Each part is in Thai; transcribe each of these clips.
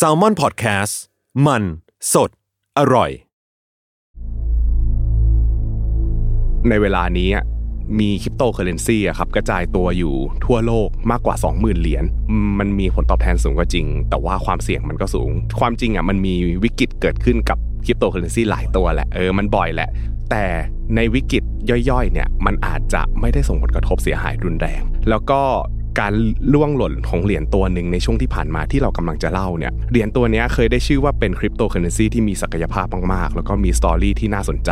Salmon Podcast มัน สด อร่อย ในเวลานี้มีคริปโตเคอเรนซีอะครับกระจายตัวอยู่ทั่วโลกมากกว่า 20,000 เหรียญมมันมีผลตอบแทนสูงก็จริง แต่ว่าความเสี่ยงมันก็สูง ความจริงอะมันมีวิกฤตเกิดขึ้นกับคริปโตเคอเรนซีหลายตัวแหละเออมันบ่อยแหละ แต่ในวิกฤตย่อยๆเนี่ยมันอาจจะไม่ได้ส่งผลกระทบเสียหายรุนแรง แล้วก็ การล่วงหล่นของเหรียญตัวหนึ่งในช่วงที่ผ่านมาที่เรากำลังจะเล่าเนี่ยเหรียญตัวนี้เคยได้ชื่อว่าเป็นคริปโตเคอเรนซีที่มีศักยภาพมากๆ แล้วก็มีสตอรี่ที่น่าสนใจ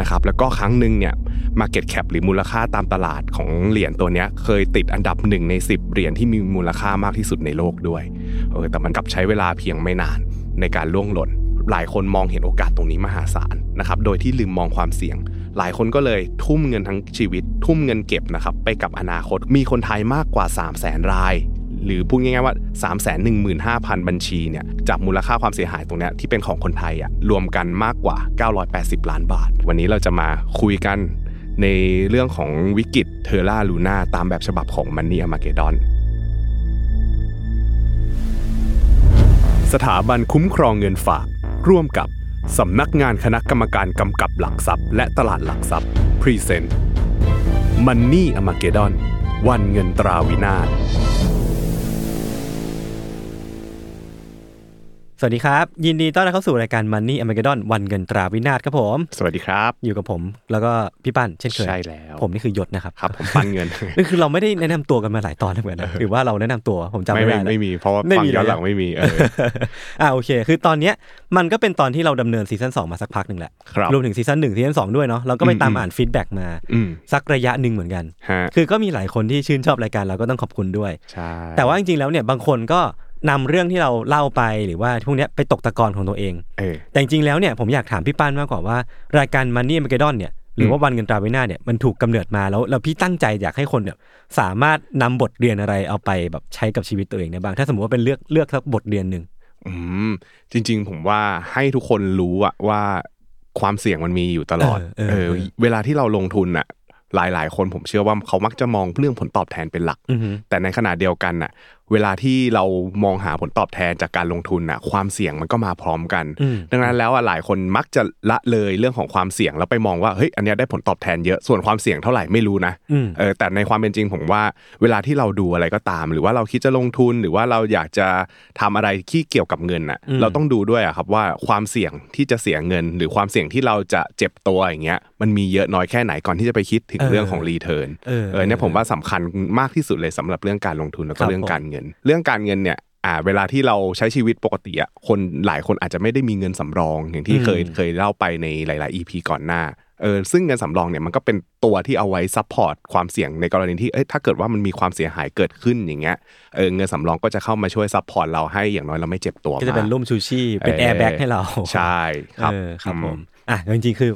นะครับแล้วก็ครั้งหนึ่งเนี่ย Market Cap หรือมูลค่าตามตลาดของเหรียญตัวนี้เคยติดอันดับหนึ่งใน 10 เหรียญที่มีมูลค่ามากที่สุดในโลกด้วยเออแต่มันกลับใช้เวลาเพียงไม่นานในการล่วงหล่น หลายคนมองเห็นโอกาสตรงนี้มหาศาลนะครับโดยที่ลืมมองความเสี่ยง หลายคนก็เลยทุ่มเงินทั้งชีวิต ทุ่มเงินเก็บนะครับไปกับอนาคตมีคนไทยมากกว่า 3 0 0แสนราย หรือพูดง่ายๆว่า 3 1 5 0 0 0 บัญชีเนี่ยจากมูลค่าความเสียหายตรงนี้ที่เป็นของคนไทยอะรวมกันมากกว่า 980 ล้านบาท วันนี้เราจะมาคุยกันในเรื่องของวิกฤตเทอร่าลูน่าตามแบบฉบับของมันนี่อมาเกดอนสถาบันคุ้มครองเงินฝาก ร่วมกับ สำนักงานคณะกรรมการกำกับหลักทรัพย์ และตลาดหลักทรัพย์ present Money Armageddon วันเงินตราวินาศ สวัสดีครับ ยินดีต้อนรับเข้าสู่รายการ Money a m a g e d o n วันเงินตราวินาศครับผม สวัสดีครับ อยู่กับผมแล้วก็พี่ปั้นเช่นเคยใช่แล้ว ผมนี่คือยศนะครับครับผมปั้นเงินนี่คือเราไม่ได้แนะนำตัวกันมาหลายตอนแล้วเหมือนกันนะหรือว่าเราแนะนำตัวผมจำไม่ไม่ไม่ได้แล้วไม่มีเพราะว่าไม่ฟังมีย้อนเลยหลังไม่มีเอออ่าโอเค คือตอนเนี้ยมันก็เป็นตอนที่เราดำเนินซีซั่น2มาสักพักหนึ่งแหละครับรวมถึงซีซั่นหนึ่งซีซั่นสองด้วยเนาะเราก็ไปตามอืมอ่าน feedback มาอืมสักระยะหนึ่งเหมือนกันฮะคือก็มีหลายคนที่ชื่นชอบรายการเราก็ต้องขอบคุณด้วยใช่แต่ว่าจริงๆแล้วเนี่ยบางคนก็ นำเรื่องที่เราเล่าไปหรือว่าพวกเนี้ยไปตกตะกอนของตัวเองเออแต่จริงๆแล้วเนี่ยผมอยากถามพี่ปั้นมากกว่าว่ารายการ Money m a g e d o n เนี่ยหรือว่าวันเงินตราวินาศเนี่ยมันถูกกำเนิดมาแล้วแล้วพี่ตั้งใจอยากให้คนเนี่ยสามารถนำบทเรียนอะไรเอาไปแบบใช้กับชีวิตตัวเองได้บ้าง ถ้าสมมติว่าเป็นเลือกเลือกสักบทเรียนหนึ่งอืมจริง ๆ ผมว่าให้ทุกคนรู้อะว่าความเสี่ยงมันมีอยู่ตลอดเออเออเออเออเวลาที่เราลงทุนอะหลาย ๆ คนผมเชื่อว่าเขามักจะมองเรื่องผลตอบแทนเป็นหลักอือฮึแต่ในขณะเดียวกันน่ะ เวลาที่เรามองหาผลตอบแทนจากการลงทุนน่ะความเสี่ยงมันก็มาพร้อมกันอืมดังนั้นแล้วอะหลายคนมักจะละเลยเรื่องของความเสี่ยงแล้วไปมองว่าเฮ้ยอันเนี้ยได้ผลตอบแทนเยอะส่วนความเสี่ยงเท่าไหร่ไม่รู้นะอืมเออแต่ในความเป็นจริงผมว่า เวลาที่เราดูอะไรก็ตาม หรือว่าเราคิดจะลงทุนหรือว่าเราอยากจะทำอะไรที่เกี่ยวกับเงินน่ะอืมเราต้องดูด้วยอะครับว่าความเสี่ยงที่จะเสียเงิน หรือความเสี่ยงที่เราจะเจ็บตัวอย่างเงี้ยมันมีเยอะน้อยแค่ไหนก่อนที่จะไปคิดถึงเรื่องของรีเทิร์นเออเออเนี่ยผมว่าสำคัญมากที่สุดเลยสำหรับเรื่องการลงทุนแล้วครัก็บเรื่องการเงินเรื่องการเงินเนี่ยอ่าเวลาที่เราใช้ชีวิตปกติอะคนหลายคนอาจจะไม่ได้มีเงินสำรองอย่างที่เคยเคยเล่าไปในหลาย ๆ EP ก่อนหน้าเออซึ่งเงินสำรองเนี่ยมันก็เป็นตัวที่เอาไว้ support ความเสี่ยงในกรณีที่เอ้ยถ้าเกิดว่ามันมีความเสียหายเกิดขึ้นอย่างเงี้ยเออเงินสำรองก็จะเข้ามาช่วย support เราให้อย่างน้อยเราไม่เจ็บตัวก็จะเป็นเหมือนร่มชูชีพเป็นเออแอร์แบ็กให้เราใช่ครับเออครับอืผมอะจริงๆคือ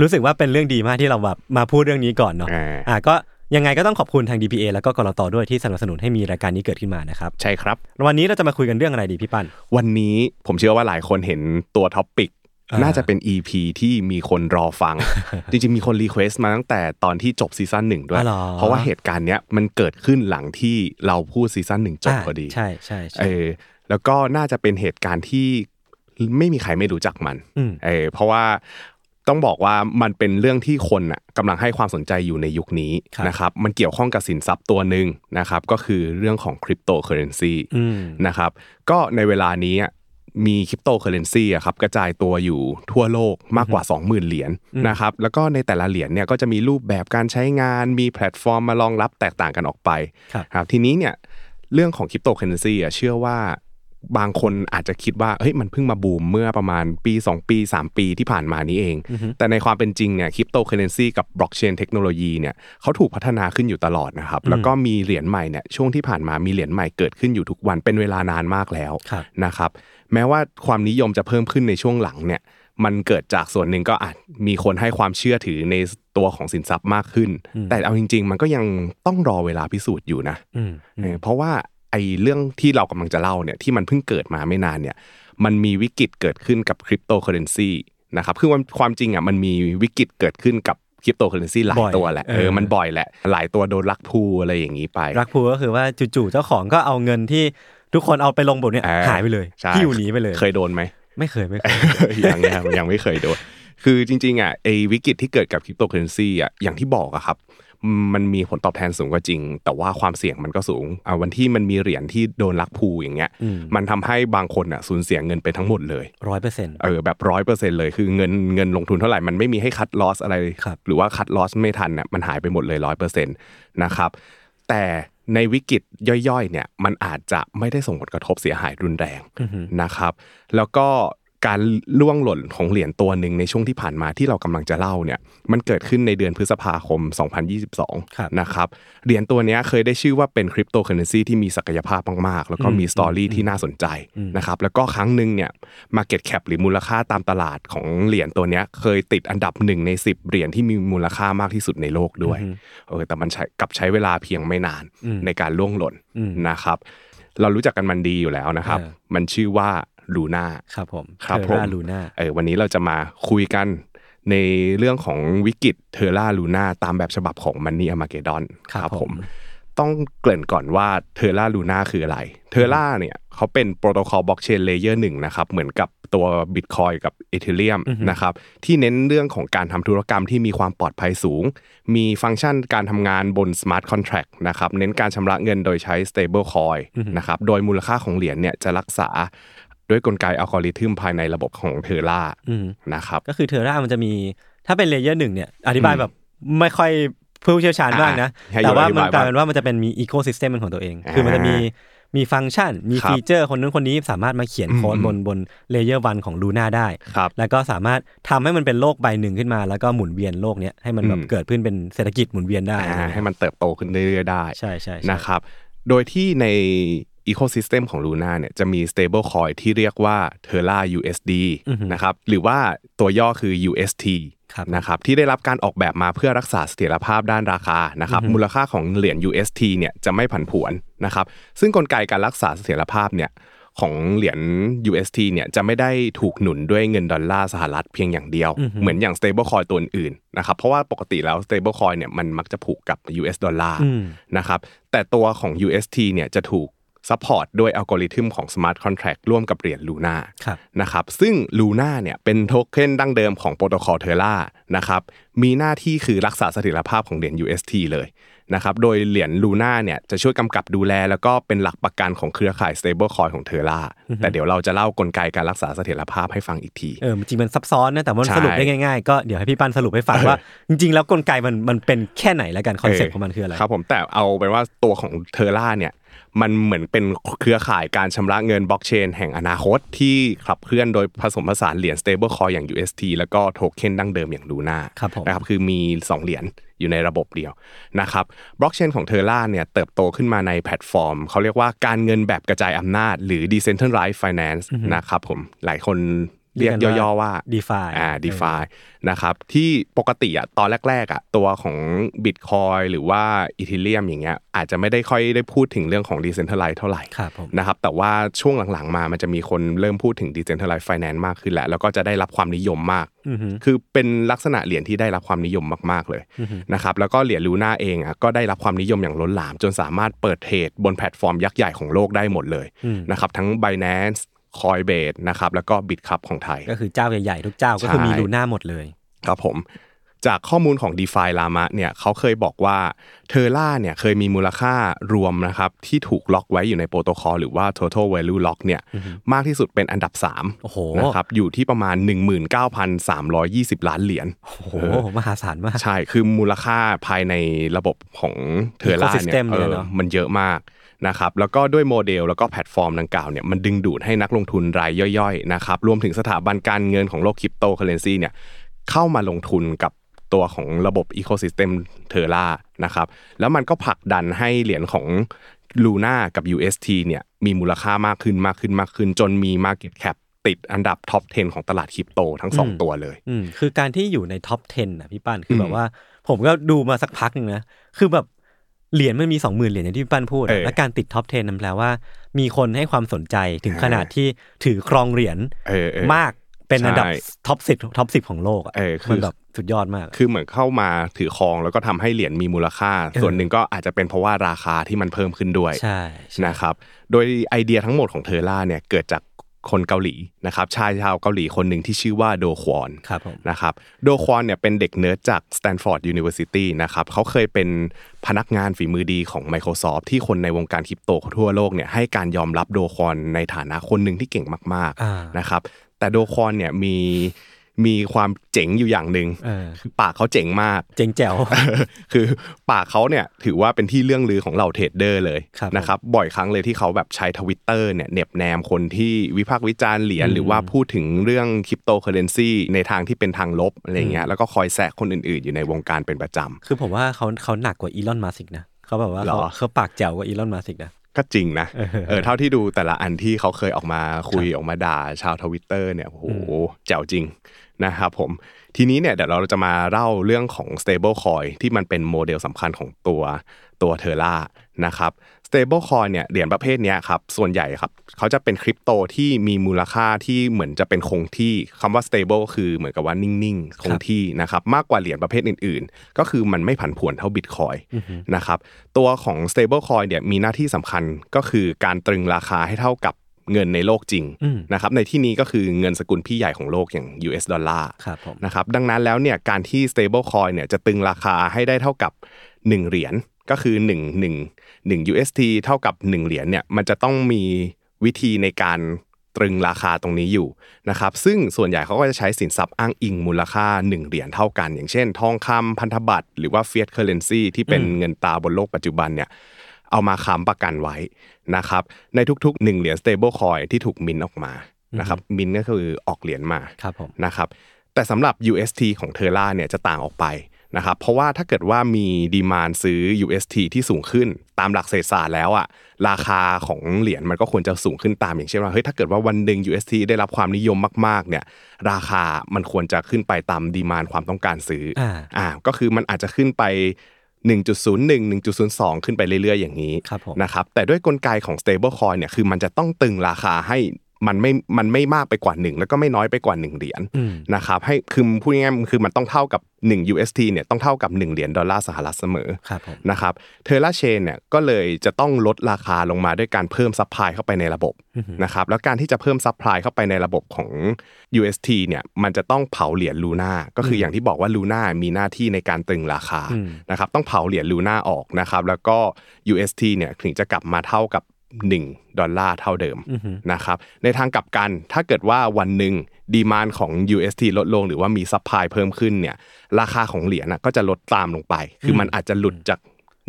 รู้สึกว่าเป็นเรื่องดีมากที่เราแบบมาพูดเรื่องนี้ก่อนเนาะอ่าอะก็ ยังไงก็ต้องขอบคุณทาง DPA แล้วก็กลตด้วยที่สนับสนุนให้มีรายการนี้เกิดขึ้นมานะครับใช่ครับ วันนี้เราจะมาคุยกันเรื่องอะไรดีพี่ปั้นวันนี้ผมเชื่อว่าหลายคนเห็นตัว topic อ่าน่าจะเป็น EP ที่มีคนรอฟัง จริงๆ มีคน request มาตั้งแต่ตอนที่จบซีซั่นหนึ่งด้วยอ๋อเหรอเพราะว่าเหตุการณ์เนี้ยมันเกิดขึ้นหลังที่เราพูดซีซั่นหนึ่งจบพอดี ใช่ใช่ใช่เออแล้วก็น่าจะเป็นเหตุการณ์ที่ไม่มีใครไม่รู้จักมันอืมเออเพราะว่า ต้องบอกว่ามันเป็นเรื่องที่คนน่ะกำลังให้ความสนใจอยู่ในยุคนี้ครับนะครับมันเกี่ยวข้องกับสินทรัพย์ตัวหนึ่งนะครับก็คือเรื่องของคริปโตเคอเรนซีอืมนะครับก็ในเวลานี้อะมีคริปโตเคอเรนซีอะครับกระจายตัวอยู่ทั่วโลกมากกว่า 20,000 เหรียญนะครับแล้วก็ในแต่ละเหรียญเนี่ยก็จะมีรูปแบบการใช้งานมีแพลตฟอร์มมารองรับแตกต่างกันออกไปครับครับทีนี้เนี่ยเรื่องของคริปโตเคอเรนซีอะเชื่อว่า บางคนอาจจะคิดว่าเฮ้ยมันเพิ่งมาบูมเมื่อประมาณปี 2 ปี 3 ปีที่ผ่านมานี้เอง แต่ในความเป็นจริงเนี่ยคริปโตเคอเรนซีกับบล็อกเชนเทคโนโลยีเนี่ยเขาถูกพัฒนาขึ้นอยู่ตลอดนะครับ แล้วก็มีเหรียญใหม่เนี่ยช่วงที่ผ่านมามีเหรียญใหม่เกิดขึ้นอยู่ทุกวันเป็นเวลานานมากแล้วครับนะครับแม้ว่าความนิยมจะเพิ่มขึ้นในช่วงหลังเนี่ยมันเกิดจากส่วนหนึ่งก็อาจมีคนให้ความเชื่อถือในตัวของสินทรัพย์มากขึ้น แต่เอาจริง ๆ มันก็ยังต้องรอเวลาพิสูจน์อยู่นะอืมเออเพราะว่า ไอ้เรื่องที่เรากำลังจะเล่าเนี่ยที่มันเพิ่งเกิดมาไม่นานเนี่ยมันมีวิกฤตเกิดขึ้นกับคริปโตเคอเรนซีนะครับคือความความจริงอะมันมีวิกฤตเกิดขึ้นกับคริปโตเคอเรนซีบ่อยหลายตัวแหละเออเออมันบ่อยแหละ หลายตัวโดน rug pull อะไรอย่างนี้ไป rug pull ก็คือว่าจู่ๆเจ้าของก็เอาเงินที่ทุกคนเอาไปลงทุนเนี่ยอ่หายไปเลยใช่ที่อยู่หนีไปเลย เคยโดนไหมไม่เคยไม่เคยยังเนี้ยครับยังไม่เคยโดนคือจริงๆอะไอ้วิกฤตที่เกิดกับคริปโตเคอเรนซีอะอย่างที่บอกอะครับอื มมันมีผลตอบแทนสูงก็จริง แต่ว่าความเสี่ยงมันก็สูงอ่าวันที่มันมีเหรียญที่โดน rug pull อย่างเงี้ยอืมมันทำให้บางคนอะสูญเสียเงินไปทั้งหมดเลยร้อยเปอร์เซ็นต์เออแบบร้อยเปอร์เซ็นต์เลยคือเงินเงินลงทุนเท่าไหร่มันไม่มีให้ cut loss อะไรครับหรือว่า cut loss ไม่ทันเนี่ยมันหายไปหมดเลยร้อยเปอร์เซ็นต์นะครับแต่ในวิกฤตย่อยๆเนี่ยมันอาจจะไม่ได้ส่งผลกระทบเสียหายรุนแรงนะครับ แล้วก็ การล่วงหล่นของเหรียญตัวหนึ่งในช่วงที่ผ่านมาที่เรากำลังจะเล่าเนี่ยมันเกิดขึ้นในเดือนพฤษภาคมครับ2022 นะครับเหรียญตัวเนี้ยเคยได้ชื่อว่าเป็นคริปโตเคอเรนซีที่มีศักยภาพมากๆ แล้วก็มีสตอรี่ที่น่าสนใจนะครับแล้วก็ครั้งหนึ่งเนี่ย Market Cap หรือมูลค่าตามตลาดของเหรียญตัวเนี้ยเคยติดอันดับหนึ่งใน 10 เหรียญที่มีมูลค่ามากที่สุดในโลกด้วยเออแต่มันใช้กับใช้เวลาเพียงไม่นานในการร่วงหล่นนะครับเรารู้จักกันมันดีอยู่แล้วนะครับเออมันชื่อว่า ลูน่าครับผมครับเทอร่าลูน่าเออวันนี้เราจะมาคุยกันในเรื่องของวิกฤตเทอร่าลูน่าตามแบบฉบับของ Money Armageddon ครับผม ต้องเกริ่นก่อนว่าเทอร่าลูน่าคืออะไรเทอร่าเนี่ยเขาเป็นโปรโตคอลบล็อกเชน layer หนึ่งนะครับเหมือนกับตัวบิตคอยกับ Ethereumนะครับที่เน้นเรื่องของการทำธุรกรรมที่มีความปลอดภัยสูง มีฟังก์ชันการทำงานบน Smart Contract นะครับเน้นการชำระเงินโดยใช้ Stable Coin นะครับโดยมูลค่าของเหรียญเนี่ยจะรักษา ด้วยกลไกอัลกอริทึมภายในระบบของเทอร่านะครับก็คือเทอร่ามันจะมีถ้าเป็น layer หนึ่งเนี่ยอธิบายแบบไม่ค่อยผู้เชี่ยวชาญมากนะให้แต่ว่าอธิมันบายกลายบ้างเป็นว่ามันจะเป็นมี ecosystem เป็นของตัวเองอ่าคือมันจะมีมีฟังก์ชัน มีครับ feature คนนู้นคนนี้สามารถมาเขียนโค้ดอืมบนบนlayer one ของลูน่าได้ครับแล้วก็สามารถทำให้มันเป็นโลกใบหนึ่งขึ้นมา แล้วก็หมุนเวียนโลกเนี้ยให้มันแบบอืมเกิดขึ้นเป็นเศรษฐกิจหมุนเวียนได้อ่าให้มันเติบโตขึ้นเรื่อยๆได้ ใช่ใช่ใช่นะครับ โดยที่ใน Ecosystem ของ Luna เนี่ยจะมี stable coin ที่เรียกว่า Terra USD นะครับหรือว่าตัวย่อคือ UST ครับนะครับที่ได้รับการออกแบบมาเพื่อรักษาเสถียรภาพด้านราคานะครับมูลค่าของเหรียญ UST เนี่ยจะไม่ผันผวนนะครับซึ่งกลไกการรักษาเสถียรภาพเนี่ยของเหรียญ UST เนี่ยจะไม่ได้ถูกหนุนด้วยเงินดอลลาร์สหรัฐเพียงอย่างเดียว เหมือนอย่าง stable coin ตัวอื่นๆนะครับเพราะว่าปกติแล้ว stable coin เนี่ยมันมักจะผูกกับ US ดอลลาร์อืมนะครับแต่ตัวของ UST เนี่ยจะถูก support ด้วยอัลกอริทึมของ Smart Contract ร่วมกับเหรียญ Luna ครับนะครับซึ่ง Luna เนี่ยเป็นโทเค็นดั้งเดิมของโปรโตคอลเทอร่านะครับมีหน้าที่คือรักษาเสถียรภาพของเหรียญ UST เลยนะครับโดยเหรียญ Luna เนี่ยจะช่วยกำกับดูแล แล้วก็เป็นหลักประกันของเครือข่าย Stablecoin ของเทอร่าแต่เดี๋ยวเราจะเล่ากลไกการรักษาเสถียรภาพให้ฟังอีกทีเออจริงๆมันซับซ้อนนะแต่ว่ามันใช่สรุปได้ง่ายๆก็เดี๋ยวให้พี่ปันสรุปให้ฟังว่า จริงๆ แล้วกลไกมันมันเป็นแค่ไหนแล้วกันคอนเซ็ปต์ของมันคืออะไรครับผมแต่เอาเป็นว่าตัวของเทอร่าเนี่ย มันเหมือนเป็นเครือข่ายการชำระเงินบล็อกเชนแห่งอนาคตที่ขับเคลื่อนโดยผสมผสานเหรียญ stable coin อย่าง UST แล้วก็โทเค็นดั้งเดิมอย่าง Luna ครับผมนะครับคือมี 2 เหรียญอยู่ในระบบเดียวนะครับบล็อกเชนของเทอร่าเนี่ยเติบโตขึ้นมาในแพลตฟอร์ม เขาเรียกว่าการเงินแบบกระจายอำนาจ หรือ decentralized finance นะครับผมหลายคน เรียกย่อๆว่า DeFi อ่า DeFi นะครับที่ปกติอะตอนแรกๆอะตัวของ Bitcoin หรือว่า Ethereum อย่างเงี้ยอาจจะไม่ได้ค่อยได้พูดถึงเรื่องของ Decentralized เท่าไหร่ครับผมนะครับแต่ว่าช่วงหลังๆมามันจะมีคนเริ่มพูดถึง Decentralized Finance มากขึ้นแหละแล้วก็จะได้รับความนิยมมาก คือเป็นลักษณะเหรียญที่ได้รับความนิยมมากๆเลยนะครับแล้วก็เหรียญลูน่าเองอะก็ได้รับความนิยมอย่างล้นหลาม จนสามารถเปิดเทรดบนแพลตฟอร์มยักษ์ใหญ่ของโลกได้หมดเลยนะครับทั้ง Binance Coinbase นะครับแล้วก็ Bitkub ของไทย ก็คือเจ้าใหญ่ๆทุกเจ้าก็คือมีใช่ลูน่าหมดเลย ครับผมจากข้อมูลของ d e f i Lama เนี่ยเขาเคยบอกว่าเทอร่าเนี่ยเคยมีมูลค่ารวมนะครับที่ถูกล็อกไว้อยู่ในโปรโตคอลหรือว่า total value lock เนี่ยมากที่สุดเป็นอันดับโอ้โห3นะครับอยู่ที่ประมาณ 19,320 ล้านเหรียญโอ้โหมหาศาลมาก ใช่ คือมูลค่าภายในระบบของเทอร่าเนี่ย Ecosystem เอเลยอเนอะมันเยอะมาก นะครับแล้วก็ด้วยโมเดลแล้วก็แพลตฟอร์มดังกล่าวเนี่ยมันดึงดูดให้นักลงทุนรายย่อยๆนะครับรวมถึงสถาบันการเงินของโลกคริปโตเคอเรนซีเนี่ยเข้ามาลงทุนกับตัวของระบบ ecosystem เทอร่านะครับแล้วมันก็ผลักดันให้เหรียญของ Luna กับ UST เนี่ยมีมูลค่ามากขึ้นมากขึ้นมากขึ้น จนมี Market Cap ติดอันดับ top 10 ของตลาดคริปโตทั้งสองตัวเลยอืมคือการที่อยู่ใน top 10นะพี่ปั้นคือแบบว่า ผมก็ดูมาสักพักหนึ่งนะ คือแบบ เหรียญมันมีสองหมื่นเหรียญอย่างที่พี่ปั้นพูดอะเออและการติด top 10 นั่นแปลว่า มีคนให้ความสนใจถึงขนาดที่ถือครองเหรียญเออเออมากเป็นอันดับใช่ top สิบ top สิบของโลกอะเออคือมันแบบสุดยอดมากอะคือเหมือนเข้ามาถือครองแล้วก็ทำให้เหรียญมีมูลค่า ส่วนหนึ่งก็อาจจะเป็นเพราะว่าราคาที่มันเพิ่มขึ้นด้วยใช่ใช่นะครับ โดยไอเดียทั้งหมดของเทอร่าเนี่ยเกิดจาก คนเกาหลีนะครับชายชาวเกาหลีคนหนึ่งที่ชื่อว่าโดควอนครับผมนะครับโดควอนเนี่ยเป็นเด็กเนิร์ดจาก Stanford University นะครับเขาเคยเป็นพนักงานฝีมือดีของ Microsoft ที่คนในวงการคริปโตทั่วโลกเนี่ยให้การยอมรับโดควอนในฐานะคนหนึ่งที่เก่งมากอ่าๆนะครับแต่โดควอนเนี่ยมี มีความเจ๋งอยู่อย่างหนึ่งเออคือปากเขาเจ๋งมาก เจ๋งแจ๋วคือปากเขาเนี่ยถือว่าเป็นที่เลื่องลือของเหล่าเทรดเดอร์เลยครับนะครับบ่อยครั้งเลยที่เขาแบบใช้ทวิตเตอร์เนี่ยเหน็บแนมคนที่วิพากษ์วิจารณ์เหรียญหรือว่าพูดถึงเรื่องคริปโตเคอเรนซีในทางที่เป็นทางลบอะไรเงี้ยแล้วก็คอยแซะคนอื่นๆ อยู่ในวงการเป็นประจำคือผมว่าเขาเขาหนักกว่าอีลอนมัสก์นะเขาแบบว่าเขาเหรอเขาปากแจ๋วกว่าอีลอนมัสก์นะก็จริงนะเออเออ เท่าที่ดูแต่ละอันที่เขาเคยออกมาคุยออกมาด่าชาวทวิตเตอร์เนี่ยโอ้โหแจ๋วจริง นะครับผมทีนี้เนี่ยเดี๋ยวเราจะมาเล่าเรื่องของ stable coin ที่มันเป็นโมเดลสำคัญของตัวตัวเทอร่านะครับ stable coin เนี่ยเหรียญประเภทนี้ครับส่วนใหญ่ครับเขาจะเป็นคริปโตที่มีมูลค่าที่เหมือนจะเป็นคงที่คำว่า stable คือเหมือนกับว่านิ่งๆ คงที่นะครับมากกว่าเหรียญประเภทอื่น ๆ ก็คือมันไม่ผันผวนเท่าบิตคอยนะครับตัวของ stable coin เนี่ยมีหน้าที่สำคัญก็คือการตรึงราคาให้เท่ากับ เงินในโลกจริงอืมนะครับในที่นี้ก็คือเงินสกุลพี่ใหญ่ของโลกอย่าง US ดอลลาร์ครับผมนะครับดังนั้นแล้วเนี่ยการที่ stable coin เนี่ยจะตึงราคาให้ได้เท่ากับ 1 เหรียญก็คือ 1 1 1 UST เท่ากับ 1 เหรียญเนี่ยมันจะต้องมีวิธีในการตรึงราคาตรงนี้อยู่นะครับซึ่งส่วนใหญ่เขาก็จะใช้สินทรัพย์อ้างอิงมูลค่า 1 เหรียญเท่ากัน อย่างเช่น ทองคำพันธบัตรหรือว่า fiat currency ที่เป็นเงินตราบนโลกปัจจุบันเนี่ย เอามาค้ำประกันไว้นะครับในทุกๆ 1 เหรียญ stable coin ที่ถูกมินออกมานะครับมินก็คือออกเหรียญมาครับผมนะครับแต่สำหรับ UST ของเทอร่าเนี่ยจะต่างออกไปนะครับเพราะว่าถ้าเกิดว่ามีดีมานซื้อ UST ที่สูงขึ้นตามหลักเศรษฐศาสตร์แล้วอะราคาของเหรียญมันก็ควรจะสูงขึ้นตามอย่างเช่นว่าเฮ้ยถ้าเกิดว่าวันหนึ่ง UST ได้รับความนิยมมากๆเนี่ยราคามันควรจะขึ้นไปตามดีมานความต้องการซื้ออาอ่าก็คือมันอาจจะขึ้นไป 1.01 1.02 ขึ้นไปเรื่อยๆ อย่างนี้ครับผมนะครับแต่ด้วยกลไกของ stable coin เนี่ยคือมันจะต้องตรึงราคาให้ มันไม่มันไม่มากไปกว่า 1 แล้วก็ไม่น้อยไปกว่า 1 เหรียญอืมนะครับให้คือพูดง่ายๆคือมันต้องเท่ากับ 1 UST เนี่ยต้องเท่ากับ 1 เหรียญดอลลาร์สหรัฐเสมอครับผมนะครับเทอร่าเชนเนี่ยก็เลยจะต้องลดราคาลงมาด้วยการเพิ่ม supply เข้าไปในระบบนะครับแล้วการที่จะเพิ่ม supply เข้าไปในระบบของ UST เนี่ยมันจะต้องเผาเหรียญลูน่าก็คืออย่างที่บอกว่าลูน่ามีหน้าที่ในการตรึงราคาอืมนะครับต้องเผาเหรียญลูน่าออกนะครับแล้วก็ UST เนี่ยถึงจะกลับมาเท่ากับ 1 ดอลลาร์เท่าเดิมนะครับในทางกลับกันถ้าเกิดว่าวันหนึ่ง demand ของ UST ลดลง หรือว่ามี supply เพิ่มขึ้นเนี่ยราคาของเหรียญน่ะก็จะลดตามลงไป คือมันอาจจะหลุดจาก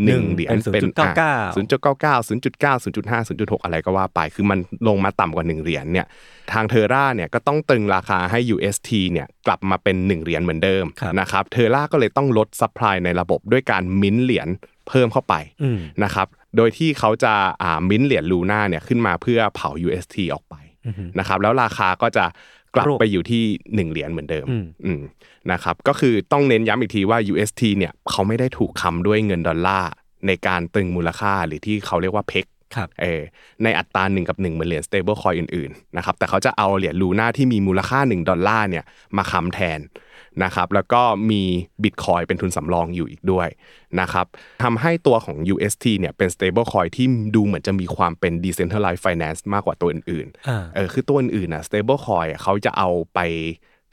หนึ่งเหรียญเป็น0.99ศูนย์จุดเก้าเก้าศูนย์จุดเก้าศูนย์จุดห้าศูนย์จุดหกอะไรก็ว่าไป คือมันลงมาต่ำกว่าหนึ่งเหรียญเนี่ย ทางเทอร่าเนี่ยก็ต้องตรึงราคาให้ UST เนี่ยกลับมาเป็นหนึ่งเหรียญเหมือนเดิมครับนะครับ เทอร่าก็เลยต้องลด supply ในระบบด้วยการมิ้นท์เหรียญเพิ่มเข้าไปอืมนะครับ โดยที่เขาจะอ่ามิ้นท์เหรียญลูน่าเนี่ยขึ้นมาเพื่อเผา UST ออกไปนะครับแล้วราคาก็จะกลับรูปไปอยู่ที่1เหรียญเหมือนเดิมอืมอืมนะครับก็คือต้องเน้นย้ำอีกทีว่า UST เนี่ยเขาไม่ได้ถูกค้ำด้วยเงินดอลลาร์ในการตึงมูลค่าหรือที่เขาเรียกว่าเพกครับเออในอัตราหนึ่งกับ1เหมือนเหรียญ stable coin อื่นๆนะครับแต่เขาจะเอาเหรียญลูน่าที่มีมูลค่า 1 ดอลลาร์เนี่ยมาค้ำแทน นะครับแล้วก็มีบิตคอยเป็นทุนสำรองอยู่อีกด้วยนะครับทำให้ตัวของ UST เนี่ยเป็น stable coin ที่ดูเหมือนจะมีความเป็น decentralized finance มากกว่าตัวอื่นๆอ่าเออคือตัวอื่นๆนะ stable coin อะเขาจะเอาไป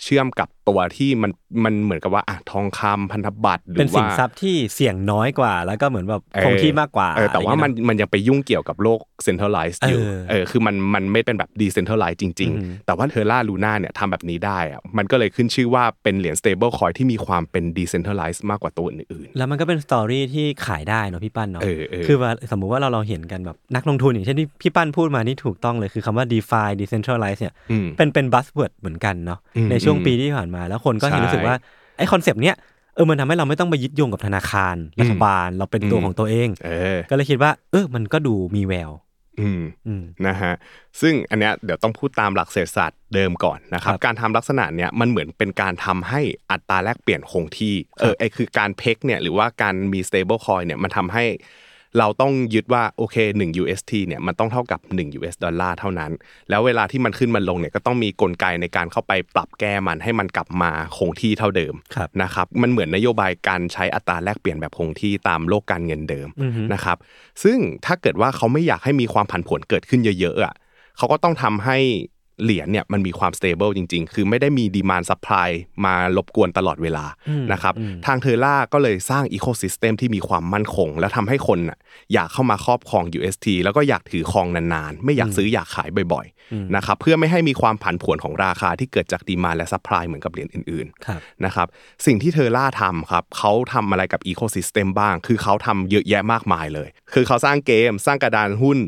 เชื่อมกับตัวที่มัน มันเหมือนกับว่าอะทองคำพันธบัตรหรือเป็นอสิว่านทรัพย์ที่เสี่ยงน้อยกว่า แล้วก็เหมือนแบบเออคงที่มากกว่าเออแต่ว่าอะไรมันเงี้ยมันยังไปยุ่งเกี่ยวกับโลก centralized อยู่เออเออคือมันมันไม่เป็นแบบ decentralized จริงอืมๆแต่ว่าเทอร่าลูน่าเนี่ยทำแบบนี้ได้อะมันก็เลยขึ้นชื่อว่าเป็นเหรียญ stable coin ที่มีความเป็น decentralized มากกว่าตัวอื่นแล้วมันก็เป็น story ที่ขายได้เนาะพี่ปั้นเนาะเออเออคือว่าสมมุติว่าเราเราเห็นกันแบบนักลงทุนอย่างเช่นที่พี่ปั้นพูดมานี่ถูกต้องเลยคือคำว่า DeFi Decentralized เนี่ยอืมเป็นเป็น buzzword เหมือนกันเนาะอืมในช่วงอืมปีที่ผ่านมาแล้วคนก็เห็นใช่รู้สึกว่าไอ้ concept เนี้ยเออมันทำให้เราไม่ต้องไปยึดโยงกับธนาคารรัฐบาลเราเป็นตัวอืมของตัวเองๆเออก็เลยคิดว่า เออมันก็ดูมีแววอืมอืมนะฮะซึ่งอันเนี้ยเดี๋ยวต้องพูดตามหลักเศรษฐศาสตร์เดิมก่อนนะครับครับการทำลักษณะเนี้ยมันเหมือนเป็นการทำให้อัตราแลกเปลี่ยนคงที่เออไอคือการ peg เนี่ยหรือว่าการมี stable coin เนี่ยมันทำให้ เราต้องยึดว่าโอเค1 UST เนี่ยมันต้องเท่ากับ 1 US ดอลลาร์เท่านั้น แล้วเวลาที่มันขึ้นมันลงเนี่ยก็ต้องมีกลไกในการเข้าไปปรับแก้มันให้มันกลับมาคงที่เท่าเดิมครับนะครับมันเหมือนนโยบายการใช้อัตราแลกเปลี่ยนแบบคงที่ตามโลกการเงินเดิมอือฮึนะครับซึ่งถ้าเกิดว่าเขาไม่อยากให้มีความผันผวนเกิดขึ้นเยอะๆอะเขาก็ต้องทำให้ เหรียญเนี่ยมันมีความ stable จริง ๆ คือไม่ได้มี demand supply มารบกวนตลอดเวลานะครับทางเทอร่าก็เลยสร้างอีโค y ิสเต็มที่มีความมั่นคง แล้วทำให้คนน่ะอยากเข้ามาครอบครอง UST แล้วก็อยากถือครองนานๆ ไม่อยากซื้ออยากขายบ่อยๆนะครับเพื่อไม่ให้มีความผันผวนของราคาที่เกิดจาก demand และ supply เหมือนกับเหรียญอื่นๆครับนะครับสิ่งที่เทอร่าทำครับเขาทำอะไรกับอีโค y ิสเต็มบ้าง คือเขาทำเยอะแยะมากมายเลย คือเขาสร้างเกม สร้างกระดานหุ้น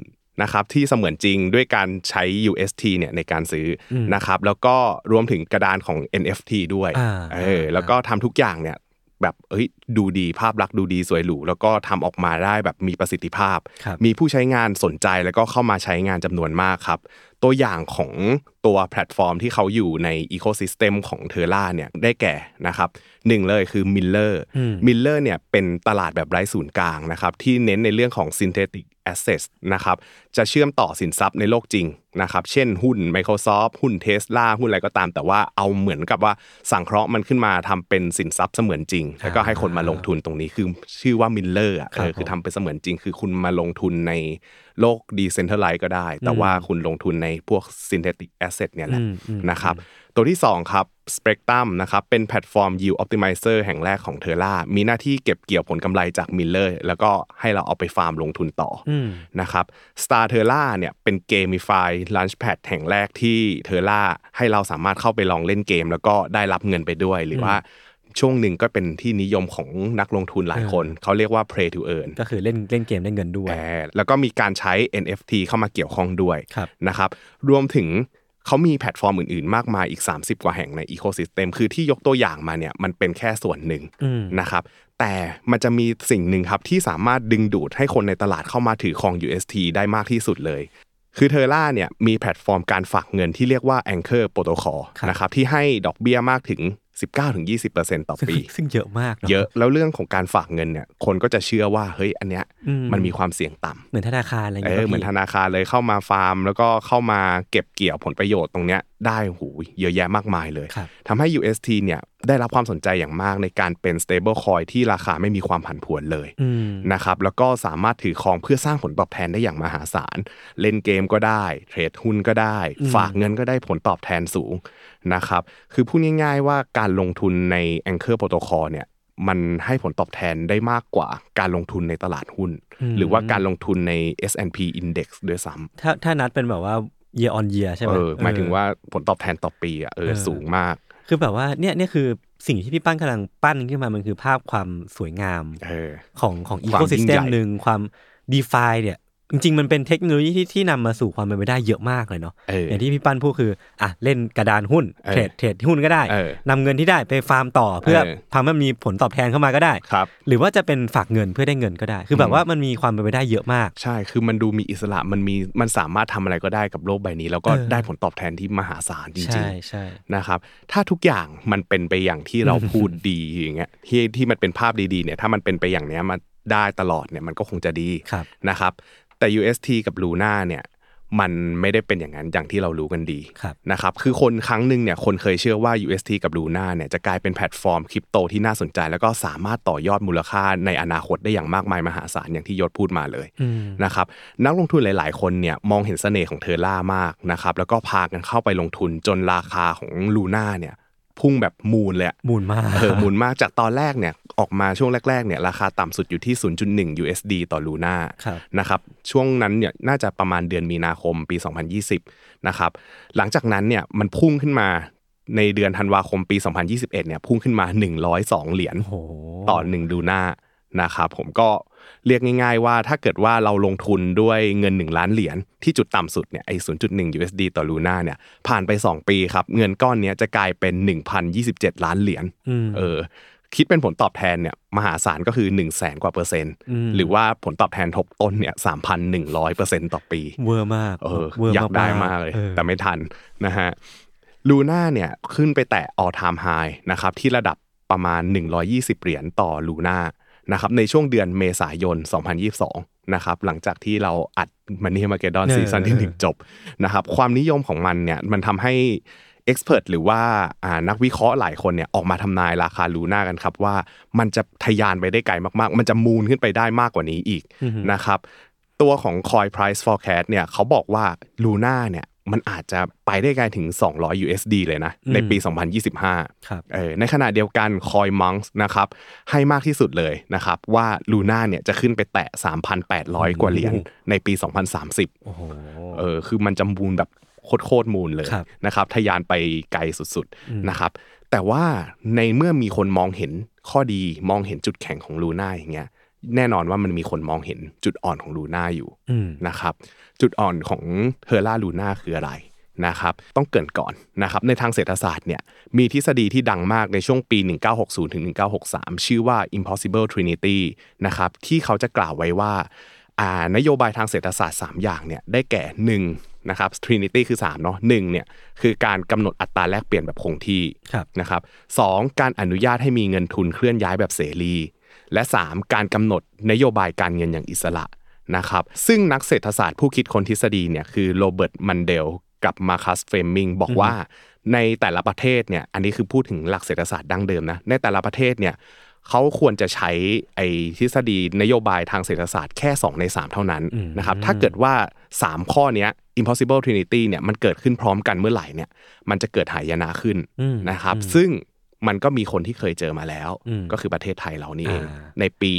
นะครับที่เสมือนจริงด้วยการใช้ UST เนี่ยในการซื้ออนะครับแล้วก็รวมถึงกระดานของ NFT ด้วยอ่าเออแล้วก็ทำทุกอย่างเนี่ยแบบเอ้ยดูดีภาพลักษณ์ดูดีสวยหรูแล้วก็ทำออกมาได้แบบมีประสิทธิภาพครับมีผู้ใช้งานสนใจแล้วก็เข้ามาใช้งานจำนวนมากครับ ตัวอย่างของตัวแพลตฟอร์มที่เขาอยู่ในอีโค y ิสเต็มของเทอร่าเนี่ยได้แก่นะครับหนึ่งเลยคือ Mirror Mirror เนี่ยเป็นตลาดแบบไร้ศูนย์กลางนะครับที่เน้นในเรื่องของ synthetic assets นะครับจะเชื่อมต่อสินทรัพย์ในโลกจริงนะครับเช่นหุ้น Microsoft หุ้น Tesla หุ้นอะไรก็ตาม แต่ว่าเอาเหมือนกับว่าสังเคราะห์มันขึ้นมาทำเป็นสินทรัพย์เสมือนจริง แล้วก็ให้คนมาลงทุนตรงนี้คือชื่อว่า Miller อะครับเออคือผมทำเป็นเสมือนจริง คือคุณมาลงทุนในโลก decentralized ก็ได้ แต่ว่าคุณลงทุนในพวก synthetic asset เนี่ยแหละอืมอืมนะครับ ตัวที่ 2 ครับ Spectrum นะครับเป็นแพลตฟอร์ม Yield Optimizer แห่งแรกของเทอร่ามีหน้าที่เก็บเกี่ยวผลกำไรจาก Miller แล้วก็ให้เราเอาไปฟาร์มลงทุนต่ออมนะครับ Star t e r r a เนี่ยเป็น Gamify Launchpad แห่งแรกที่เทอร่าให้เราสามารถเข้าไปลองเล่นเกม แล้วก็ได้รับเงินไปด้วยหรือว่าช่วงหนึ่งก็เป็นที่นิยมของนักลงทุนหลายคน เขาเรียกว่า Play to Earn ก็คือเล่นเล่นเกมได้เงินด้วยแอบแล้วก็มีการใช้ NFT เข้ามาเกี่ยวข้องด้วยครับนะครับ รวมถึง เขามีแพลตฟอร์มอื่นๆ มากมายอีก 30 กว่าแห่งในอีโค y ิสเต็มคือที่ยกตัวอย่างมาเนี่ยมันเป็นแค่ส่วนหนึ่งอืมนะครับแต่มันจะมีสิ่งหนึ่งครับที่สามารถดึงดูดให้คนในตลาดเข้ามาถือครอง UST ได้มากที่สุดเลย คือเทอร่าเนี่ยมีแพลตฟอร์มการฝากเงินที่เรียกว่า Anchor Protocol ครับนะครับที่ให้ดอกเบี้ยมากถึง 19-20%ต่อซึ่งปี ซึ่งเยอะมากนเยอะแล้วเรื่องของการฝากเงินเนี่ย คนก็จะเชื่อว่าเฮ้ยอันเนี้ยอืมมันมีความเสี่ยงต่ำเหมือนธนาคารอะไรอย่างเอเงี้ยอเหมือนพี่ธนาคารเลยเข้ามาฟาร์ม แล้วก็เข้ามาเก็บเกี่ยวผลประโยชน์ตรงเนี้ยได้หูยเยอะแยะมากมายเลยครับทำให้ UST เนี่ยได้รับความสนใจอย่างมากในการเป็น stable coin ที่ราคาไม่มีความผันผวนเลยอืมนะครับแล้วก็สามารถถือครองเพื่อสร้างผลตอบแทนได้อย่างมหาศาล เล่นเกมก็ได้ เทรดหุ้นก็ได้ ฝากเงินก็ได้ผลตอบแทนสูง นะครับคือพูดง่าย ๆ ว่าการลงทุนใน Anchor Protocol เนี่ยมันให้ผลตอบแทนได้มากกว่าการลงทุนในตลาดหุ้น หรือว่าการลงทุนใน S&P Index ด้วยซ้ำถ้าถ้านัดเป็นแบบว่า year on year ใช่ไหมเออหมายถึงเออว่าผลตอบแทนต่อปีอะเออเออสูงมาก คือแบบว่าเนี่ยเนี่ยคือสิ่งที่พี่ปั้นกำลังปั้นขึ้นมามันคือภาพความสวยงามเออของของอีความโค y ิสเต็ยิ่มงใหญ่หนึ่งความ d e f i เนี่ย จริงๆ มันเป็นเทคโนโลยีที่ที่นำมาสู่ความเป็นไปได้เยอะมากเลยเนาะเอออย่างที่พี่ปั้นพูดคืออะเล่นกระดานหุ้นเออเทรดเทรดหุ้นก็ได้เออนำเงินที่ได้ไปฟาร์มต่อเพื่อเออทำให้มันมีผลตอบแทนเข้ามาก็ได้ครับหรือว่าจะเป็นฝากเงินเพื่อได้เงินก็ได้ คือแบบว่ามันมีความเป็นไปได้เยอะมาก ใช่คือมันดูมีอิสระมันมีมันสามารถทำอะไรก็ได้กับโลกใบนี้ แล้วก็เออได้ผลตอบแทนที่มหาศาลจริใช่งใช่ๆนะครับถ้าทุกอย่างมันเป็นไปอย่างที่เราพูดดีอย่างเงี้ยที่ที่มันเป็นภาพดีๆเนี่ยถ้ามันเป็นไปอย่างเนี้ยมาได้ตลอดเนี่ยมันก็คงจะดีครับนะครับ แต่ UST กับ Luna เนี่ยมันไม่ได้เป็นอย่างนั้นอย่างที่เรารู้กันดีครับนะครับคือคนครั้งหนึ่งเนี่ยคนเคยเชื่อว่า UST กับ Luna เนี่ยจะกลายเป็นแพลตฟอร์มคริปโตที่น่าสนใจ แล้วก็สามารถต่อยอดมูลค่าในอนาคตได้อย่างมากมายมหาศาลอย่างที่ยศพูดมาเลยอืมนะครับนักลงทุนหลาย ๆ คนเนี่ยมองเห็นเสน่ห์ของเทอร่ามากนะครับแล้วก็พากันเข้าไปลงทุนจนราคาของ Luna เนี่ย พุ่งแบบมูลเลยอะมูลมากเออหมุนมากจากตอนแรกเนี่ยออกมาช่วงแรกๆเนี่ยราคาต่ำสุดอยู่ที่ 0.1 USD ต่อลูน่าครับนะครับช่วงนั้นเนี่ยน่าจะประมาณเดือนมีนาคมปี 2020นะครับหลังจากนั้นเนี่ยมันพุ่งขึ้นมาในเดือนธันวาคมปี 2021เนี่ยพุ่งขึ้นมา 102 เหรียญโอ้โหต่อหนึ่งดูน่านะครับผมก็ เรียกง่าย ๆ ว่าถ้าเกิดว่าเราลงทุนด้วยเงิน 1 ล้านเหรียญที่จุดต่ำสุดเนี่ยไอ้0.1 USD ต่อลูน่าเนี่ยผ่านไป 2 ปีครับเงินก้อนเนี้ยจะกลายเป็น 1,027 ล้านเหรียญอืมเออคิดเป็นผลตอบแทนเนี่ยมหาศาลก็คือ1 0 0 0 0แสนกว่าเปอร์เซ็นต์อืมหรือว่าผลตอบแทนทบต้นเนี่ย3,100เปอร์เซ็นต์ต่อปีเวอร์มากเออเวอร์อยากได้มากเลยออแต่ไม่ทันนะฮะ Luna เนี่ยขึ้นไปแตะ all time high นะครับที่ระดับประมาณ 120 เหรียญต่อ Luna นะครับในช่วงเดือนเมษายน 2022 นะครับหลังจากที่เราอัด Money Armageddon เออซีซั่นที่เออหนึ่งจบนะครับความนิยมของมันเนี่ยมันทำให้เอ็กซ์เพรสหรือว่าอ่านักวิเคราะห์หลายคนเนี่ยออกมาทำนายราคาลูน่ากันครับว่ามันจะทะยานไปได้ไกลมากๆ มันจะมูนขึ้นไปได้มากกว่านี้อีกนะครับตัวของ Coin Price Forecast เนี่ยเขาบอกว่าลูน่าเนี่ย มันอาจจะไปได้ไกลถึง 200 USD เลยนะ ในปี 2025ครับเออในขณะเดียวกัน Coin Monks นะครับให้มากที่สุดเลยนะครับ ว่าลูน่าเนี่ยจะขึ้นไปแตะ 3,800 กว่าเหรียญในปี 2030โอ้โหเออคือมันจะมูลแบบโคตรๆมูลเลยครับนะครับทะยานไปไกลสุดๆนะครับแต่ว่าในเมื่อมีคนมองเห็นข้อดีมองเห็นจุดแข็งของลูน่าอย่างเงี้ย แน่นอนว่ามันมีคนมองเห็นจุดอ่อนของลูน่าอยู่อืมนะครับจุดอ่อนของเทอร่าลูน่าคืออะไรนะครับต้องเกรินก่อนนะครับในทางเศรษฐศาสตร์เนี่ยมีทฤษฎีที่ดังมากในช่วงปี 1960ถึง1963 ชื่อว่า impossible trinity นะครับที่เขาจะกล่าวไว้ว่าอ่านโยบายทางเศรษฐศาสตร์ 3 อย่างเนี่ยได้แก่1นะครับ trinity คือ3เนาะหนึ่งเนี่ยคือการกำหนดอัตราแลกเปลี่ยนแบบคงที่ครับนะครับสองการอนุญาตให้มีเงินทุนเคลื่อนย้ายแบบเสรี และ 3 การกำหนดนโยบายการเงินอย่างอิสระนะครับซึ่งนักเศรษฐศาสตร์ผู้คิดค้นทฤษฎีเนี่ยคือ Robert Mundell กับ Marcus Fleming บอกว่าในแต่ละประเทศเนี่ยอันนี้คือพูดถึงหลักเศรษฐศาสตร์ดั้งเดิมนะในแต่ละประเทศเนี่ยเขาควรจะใช้ไอ้ทฤษฎีนโยบายทางเศรษฐศาสตร์แค่ 2 ใน 3 เท่านั้นนะครับถ้าเกิดว่า 3 ข้อเนี้ย impossible trinity เนี่ยมันเกิดขึ้นพร้อมกันเมื่อไหร่เนี่ยมันจะเกิดหายนะขึ้นอืมนะครับอืมซึ่ง มันก็มีคนที่เคยเจอมาแล้วอืมก็คือประเทศไทยเรานี่เองอ่าในปี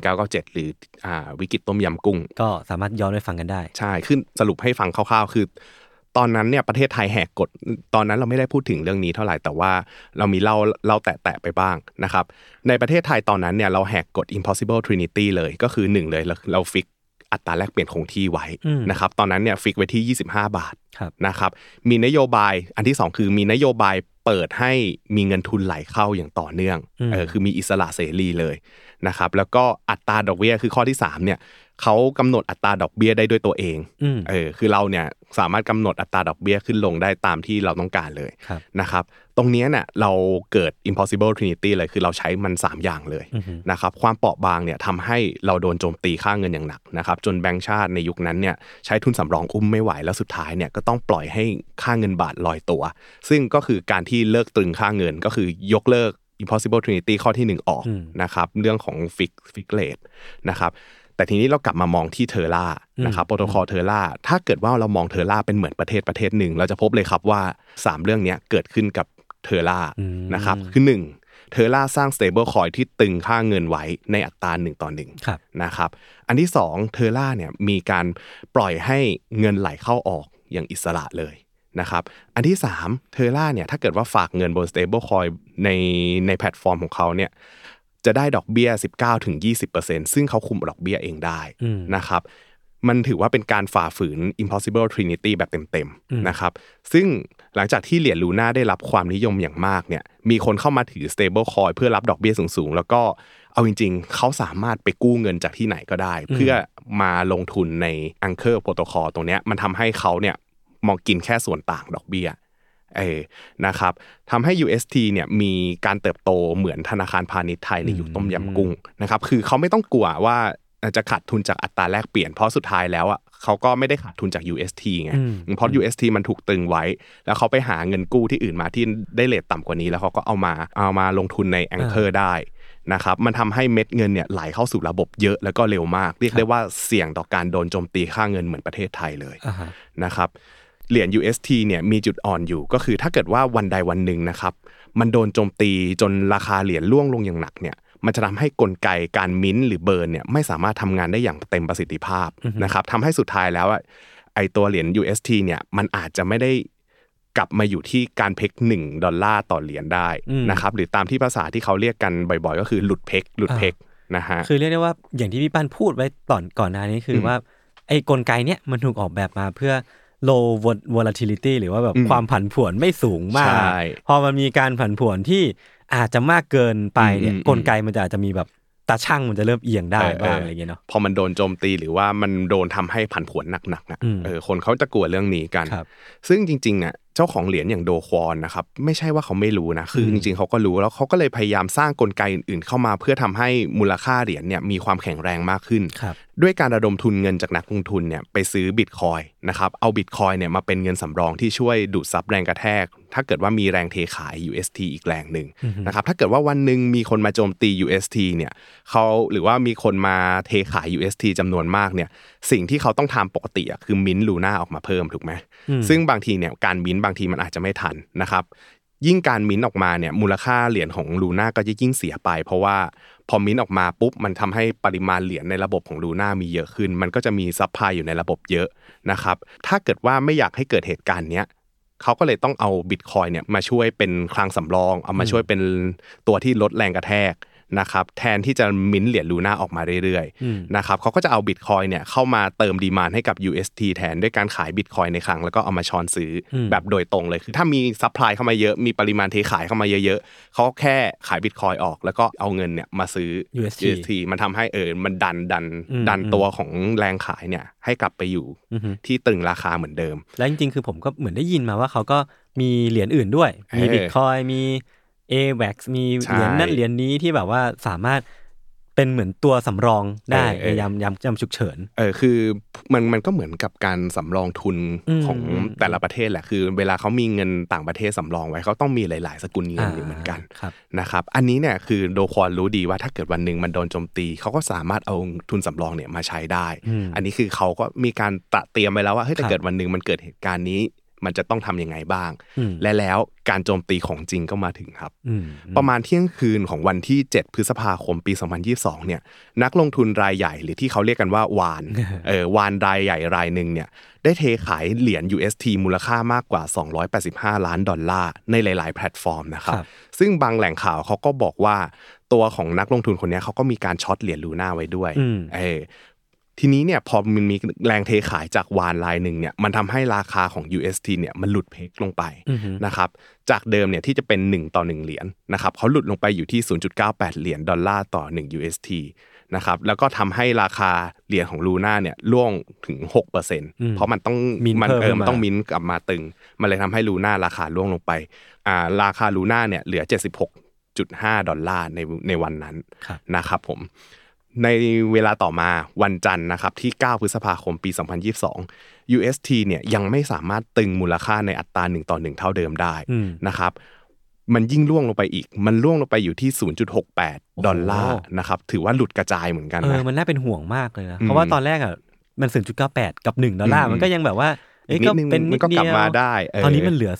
1997 หรืออ่าวิกฤตต้มยำกุ้ง ก็สามารถย้อนไปฟังกันได้ ใช่ขึ้นสรุปให้ฟังคร่าวๆ คือ ตอนนั้นเนี่ยประเทศไทยแหกกฎตอนนั้นเราไม่ได้พูดถึงเรื่องนี้เท่าไหร่แต่ว่าเรามีเล่าเล่าแตะๆไปบ้างนะครับ ในประเทศไทยตอนนั้นเนี่ยเราแหกกฎ impossible trinity เลยก็คือหนึ่งเลยเราเรา fix อัตราแลกเปลี่ยนคงที่ไว้อืมนะครับตอนนั้นเนี่ย fix ไว้ที่ 25 บาทครับนะครับมีนโยบายอันที่สองคือมีนโยบาย เปิดให้มีเงินทุนไหลเข้าอย่างต่อเนื่องอืมเออคือมีอิสระเสรีเลยนะครับแล้วก็อัตราดอกเบี้ยคือข้อที่สามเนี่ย เขากำหนดอัตราดอกเบี้ยได้ด้วยตัวเองอืมเออคือเราเนี่ยสามารถกำหนดอัตราดอกเบี้ยขึ้นลงได้ตามที่เราต้องการเลยครับนะครับ ตรงเนี้ยเนี่ยเราเกิด impossible trinity เลยคือเราใช้มัน 3 อย่างเลยอือฮึนะครับความเปราะบางเนี่ยทำให้เราโดนโจมตีค่าเงินอย่างหนักนะครับจนแบงก์ชาติในยุคนั้นเนี่ยใช้ทุนสำรองอุ้มไม่ไหวแล้วสุดท้ายเนี่ยก็ต้องปล่อยให้ค่าเงินบาทลอยตัว ซึ่งก็คือการที่เลิกตรึงค่าเงินก็คือยกเลิก impossible trinity ข้อที่ 1 ออกอืมนะครับเรื่องของ fix fix rate นะครับ แต่ทีนี้เรากลับมามองที่ Terra นะครับ protocol Terra ถ้าเกิดว่าเรามอง Terra เป็นเหมือนประเทศประเทศหนึ่ง เราจะพบเลยครับว่า 3 เรื่องเนี้ยเกิดขึ้นกับ Terra อืมนะครับคือ1 Terra สร้าง stable coin ที่ตรึงค่าเงินไว้ในอัตราหนึ่งต่อหนึ่งครับนะครับ อันที่2 Terra เนี่ยมีการปล่อยให้เงินไหลเข้าออกอย่างอิสระเลยนะครับ อันที่3 Terra เนี่ยถ้าเกิดว่าฝากเงินบน stable coin ในในแพลตฟอร์มของเขาเนี่ย จะได้ดอกเบี้ย 19-20%ซึ่งเขาคุมดอกเบี้ยเองได้อืมนะครับมันถือว่าเป็นการฝ่าฝืน impossible trinity แบบเต็มๆนะครับซึ่งหลังจากที่เหรียญลูน่าได้รับความนิยมอย่างมากเนี่ยมีคนเข้ามาถือ stable coin เพื่อรับดอกเบี้ยสูงๆ แล้วก็เอาจริงๆ เขาสามารถไปกู้เงินจากที่ไหนก็ได้ เพื่อมาลงทุนใน Anchor Protocol ตรงเนี้ยมันทำให้เขาเนี่ยมองกินแค่ส่วนต่างดอกเบี้ย เออนะครับทำให้ UST เนี่ยมีการเติบโตเหมือนธนาคารพาณิชย์ไทยในยุคต้มยำกุ้งนะครับคือเขาไม่ต้องกลัวว่าจะขาดทุนจากอัตราแลกเปลี่ยนเพราะสุดท้ายแล้วอะเขาก็ไม่ได้ขาดทุนจาก UST ไงอืมเพราะ UST มันถูกตึงไว้ แล้วเขาไปหาเงินกู้ที่อื่นมาที่ได้เลทต่ำกว่านี้ แล้วเขาก็เอามาเอามาลงทุนใน Anchor ได้นะครับมันทำให้เม็ดเงินเนี่ยไหลเข้าสู่ระบบเยอะแล้วก็เร็วมาก เรียกได้ว่าเสี่ยงต่อการโดนโจมตีค่าเงินเหมือนประเทศไทยเลยอ่าฮะนะครับ เหรียญ UST เนี่ยมีจุดอ่อนอยู่ก็คือถ้าเกิดว่าวันใดวันหนึ่งนะครับ มันโดนโจมตีจนราคาเหรียญร่วงลงอย่างหนักเนี่ยมันจะทำให้กลไกการมิ้นท์หรือเบิร์นเนี่ยไม่สามารถทำงานได้อย่างเต็มประสิทธิภาพนะครับทำให้สุดท้ายแล้วอะไอตัวเหรียญ UST เนี่ยมันอาจจะไม่ได้กลับมาอยู่ที่การเพกหนึ่งดอลลาร์ต่อเหรียญได้อืมนะครับหรือตามที่ภาษาที่เขาเรียกกันบ่อยๆ ก็คือหลุดเพกหลุดเพกนะฮะคือเรียกได้ว่าอย่างที่พี่ปั้นพูดไว้ตอนก่อนหน้านี้คืออมว่าไอ้กลไกเนี้ยมันถูกออกแบบมาเพื่อ low vol- volatility หรือว่าแบบอืมความผันผวนไม่สูงมากใช่พอมันมีการผันผวนที่อาจจะมากเกินไปเนี่ยอืมอืมกลไกมันจะอาจจะมีแบบตาช่างมันจะเริ่มเอียงได้เออเออบ้างอะไรเงี้ยเนาะพอมันโดนโจมตีหรือว่ามันโดนทำให้ผันผวนหนักๆนะอืมเออคนเขาจะกลัวเรื่องนี้กันครับซึ่งจริงๆเนี่ยเจ้าของเหรียญอย่างโดควอนนะครับไม่ใช่ว่าเขาไม่รู้นะคืออืมจริงๆเขาก็รู้แล้วเขาก็เลยพยายามสร้างกลไกอื่นๆ เข้ามาเพื่อทำให้มูลค่าเหรียญเนี่ยมีความแข็งแรงมากขึ้นครับด้วยการระดมทุนเงินจากนักลงทุนเนี่ยไปซื้อบิตคอยนะครับเอาบิตคอยเนี่ยมาเป็นเงินสำรองที่ช่วยดูดซับแรงกระแทก ถ้าเกิดว่ามีแรงเทขาย UST อีกแรงหนึ่งนะครับถ้าเกิดว่าวันหนึ่งมีคนมาโจมตี UST เนี่ยเขาหรือว่ามีคนมาเทขาย UST จำนวนมากเนี่ยสิ่งที่เขาต้องทำปกติอะคือมิ้นลูน่าออกมาเพิ่มถูกไหมอืมซึ่งบางทีเนี่ยการมิ้นท์บางางทีมันอาจจะไม่ทันนะครับ ยิ่งการมิ้นท์ออกมาเนี่ยมูลค่าเหรียญของ Luna ก็จะยิ่งเสียไป เพราะว่าพอมิ้นท์ออกมาปุ๊บมันทำให้ปริมาณเหรียญในระบบของ Luna มีเยอะขึ้น มันก็จะมี supply อยู่ในระบบเยอะนะครับ ถ้าเกิดว่าไม่อยากให้เกิดเหตุการณ์เนี้ยเขาก็เลยต้องเอาบิตคอยเนี่ยมาช่วยเป็นคลังสำรอง เอามาช่วยเป็นตัวที่ลดแรงกระแทก นะครับแทนที่จะมิ้นท์เหรียญ Luna ออกมาเรื่อยอืมๆนะครับเขาก็จะเอาบิตคอยเนี่ยเข้ามาเติม demand ให้กับ UST แทนด้วยการขายบิตคอยในคลังแล้วก็เอามาช้อนซื้ออมแบบโดยตรงเลยคือถ้ามี supply เข้ามาเยอะมีปริมาณเทขายเข้ามาเยอะๆเขาก็แค่ขายบิตคอยออก แล้วก็เอาเงินเนี่ยมาซื้อ UST UST มันทำให้เออมันดันดันอืมดันอืมตัวของแรงขายเนี่ยให้กลับไปอยู่อือฮึที่ตึงราคาเหมือนเดิม แล้วจริงๆคือผมก็เหมือนได้ยินมาว่าเขาก็มีเหรียญอื่นด้วย มีเออบิตคอยมี a w a x มีใช่เหรียญนั่นเหรียญนี้ที่แบบว่าสามารถเป็นเหมือนตัวสำรองได้เออเออในยามยามยามฉุกเฉินเออคือมันมันก็เหมือนกับการสำรองทุนอืมของแต่ละประเทศแหละคือ เวลาเขามีเงินต่างประเทศสำรองไว้เขาต้องมีหลาย ๆ สกุลเงินอยู่เหมือนกันครับนะครับ อันนี้เนี่ยคือโดควอนรู้ดีว่าถ้าเกิดวันหนึ่งมันโดนโจมตีเขาก็สามารถเอาทุนสำรองเนี่ยมาใช้ได้อืมอันนี้คือเขาก็มีการตระเตรียมไว้แล้วว่าเฮ้ยครัถ้าบเกิดวันหนึ่งมันเกิดเหตุการณ์นี้ มันจะต้องทำยังไงบ้างอืมและแล้วการโจมตีของจริงก็มาถึงครับอืมประมาณเที่ยงคืนของวันที่ 7 พฤษภาคมปี 2022 เนี่ย นักลงทุนรายใหญ่หรือที่เขาเรียกกันว่าวานเออวาฬรายใหญ่รายหนึ่งเนี่ยได้เทขายเหรียญ UST มูลค่ามากกว่า 285 ล้านดอลลาร์ในหลาย ๆ แพลตฟอร์มนะครับครับซึ่งบางแหล่งข่าวเขาก็บอกว่าตัวของนักลงทุนคนเนี้ยเขาก็มีการ short เหรียญ Luna ไว้ด้วยอืมเออ ทีนี้เนี่ยพอมันมีแรงเทขายจากวาฬรายหนึ่งเนี่ยมันทำให้ราคาของ UST เนี่ยมันหลุด peg ลงไปอือฮึนะครับจากเดิมเนี่ยที่จะเป็น 1 ต่อ 1 เหรียญนะครับเขาหลุดลงไปอยู่ที่ 0.98 เหรียญดอลลาร์ต่อ 1 UST นะครับแล้วก็ทำให้ราคาเหรียญของลูน่าเนี่ยร่วงถึง 6%เพราะมันต้องมิ้นท์มัเพิ่มเออมันมาต้องมิ้นท์กลับมาตึง มันเลยทำให้ลูน่าราคาร่วงลงไปอ่าราคาลูน่าเนี่ยเหลือ 76.5 ดอลลาร์ในในวันนั้นครับนะครับผม ในเวลาต่อมาวันจันทร์นะครับที่ 9 พฤษภาคมปี 2022 UST เนี่ยยังไม่สามารถตึงมูลค่าในอัตรา1ต่อ1เท่าเดิมได้อืมนะครับมันยิ่งล่วงลงไปอีก มันล่วงลงไปอยู่ที่ 0.68 ดอลลาร์นะครับ ถือว่าหลุดกระจายเหมือนกันเออนะมันน่าเป็นห่วงมากเลยนะอืมเพราะว่าตอนแรกอะ มัน 0.98 กับ 1 ดอลลาร์อืมมันก็ยังแบบว่าเอ้ย นิดก็นึงเป็นมันินดก็เดีกลับยวมาได้เออตอนนี้มันเหลือ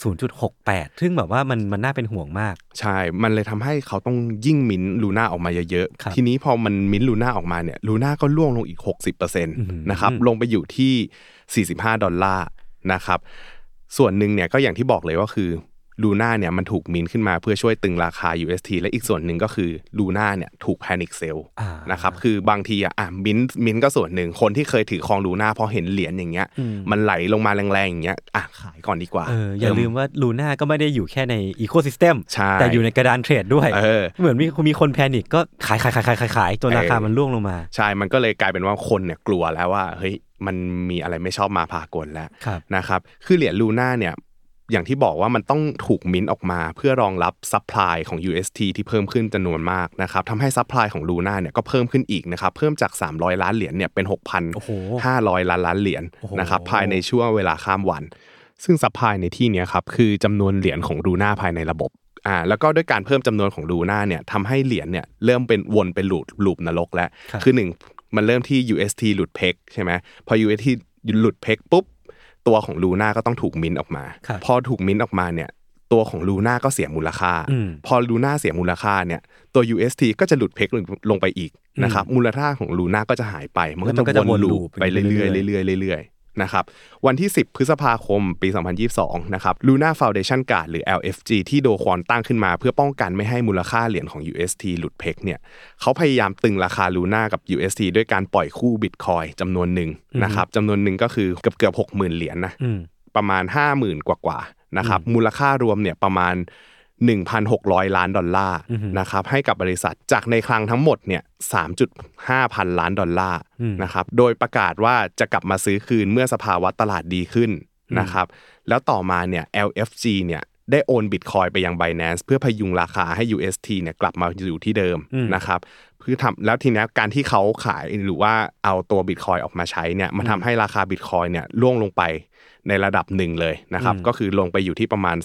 0.68 ซึ่งแบบว่ามันมันน่าเป็นห่วงมาก ใช่ มันเลยทำให้เขาต้องยิ่ง mint Luna ออกมาเยอะครับๆทีนี้พอมัน mint Luna ออกมาเนี่ย Luna ก็ร่วงลงอีก 60%นะครับอืมลงไปอยู่ที่ 45 ดอลลาร์นะครับส่วนหนึ่งเนี่ยก็อย่างที่บอกเลยว่าคือ Luna เนี่ยมันถูกมิ้นท์ขึ้นมาเพื่อช่วยตรึงราคา UST และอีกส่วนหนึ่งก็คือ Luna เนี่ยถูก panic sell อ่านะครับคือบางทีอะอะ mint mint ก็ส่วนหนึ่งคนที่เคยถือครอง Luna พอเห็นเหรียญอย่างเงี้ยอืมมันไหลลงมาแรงๆอย่างเงี้ยอะขายก่อนดีกว่าเอออย่าลืมว่า Luna ก็ไม่ได้อยู่แค่ในอีโค y ิสเต็มใช่แต่อยู่ในกระดานเทรดด้วยเออเหมือนมีมีคน panic ก็ขายขายขายขายขายขายจนราคาเออมันร่วงลงมา ใช่มันก็เลยกลายเป็นว่าคนเนี่ยกลัวแล้วว่าเฮ้ยมันมีอะไรไม่ชอบมาพากลแล้วครับนะครับ คือเหรียญ Luna เนี่ย อย่างที่บอกว่ามันต้องถูกมิ้นท์ออกมาเพื่อรองรับ supply ของ UST ที่เพิ่มขึ้นจำนวนมากนะครับทำให้ supply ของ Luna เนี่ยก็เพิ่มขึ้นอีกนะครับเพิ่มจาก 300 ล้านเหรียญเนี่ยเป็นโอ้โห6,500 ล้านล้านเหรียญโอ้โหนะครับภายในช่วงเวลาข้ามวัน ซึ่ง supply ในที่เนี้ยครับคือจำนวนเหรียญของ Luna ภายในระบบอ่าแล้วก็ด้วยการเพิ่มจำนวนของ Luna เนี่ยทำให้เหรียญเนี่ยเริ่มเป็นวนเป็น loop loop นรกแล้วครับคือหนึ่งมันเริ่มที่ UST หลุด peg ใช่ไหมพอ UST หลุดเพกปุ๊บ ตัวของลูน่าก็ต้องถูกมิ้นท์ออกมาครับพอถูกมิ้นท์ออกมาเนี่ยตัวของลูน่าก็เสียมูลค่าอืมพอลูน่าเสียมูลค่าเนี่ยตัว UST ก็จะหลุดเพกลงไปอีกนะครับมูลค่าของลูน่าก็จะหายไป มันแล้วมันก็ก็จะจะววนนลูลูปปไปเรื่อยๆเรื่อยๆเรื่อยๆ นะครับวันที่ 10 พฤษภาคมปี 2022 นะครับ Luna Foundation Guard หรือ LFG ที่โดควอนตั้งขึ้นมา เพื่อป้องกันไม่ให้มูลค่าเหรียญของ UST หลุดเพกเนี่ยเขาพยายามตึงราคา Luna กับ UST ด้วยการปล่อยคู่บิตคอยจำนวนหนึ่งนะครับจำนวนหนึ่งก็คือเกือบเกือบๆ60,000เหรียญนะอืมประมาณ 50,000 กว่ากว่าๆนะครับมูลค่ารวมเนี่ยประมาณ 1,600 ล้านดอลลาร์อือฮึนะครับให้กับบริษัทจากในคลังทั้งหมดเนี่ย3.5 พันล้านดอลลาร์อืมนะครับโดยประกาศว่าจะกลับมาซื้อคืนเมื่อสภาวะตลาดดีขึ้นนะครับแล้วต่อมาเนี่ย LFG เนี่ยได้โอนบิตคอยไปยัง Binance เพื่อพยุงราคาให้ UST เนี่ยกลับมาอยู่ที่เดิมนะครับเพื่อทำแล้วทีนี้การที่เขาขายหรือว่าเอาตัวบิตคอยออกมาใช้เนี่ยมันทำให้ราคาบิตคอยเนี่ยล่วงลงไป ในระดับหนึ่งเลยนะครับ ก็คือลงไปอยู่ที่ประมาณ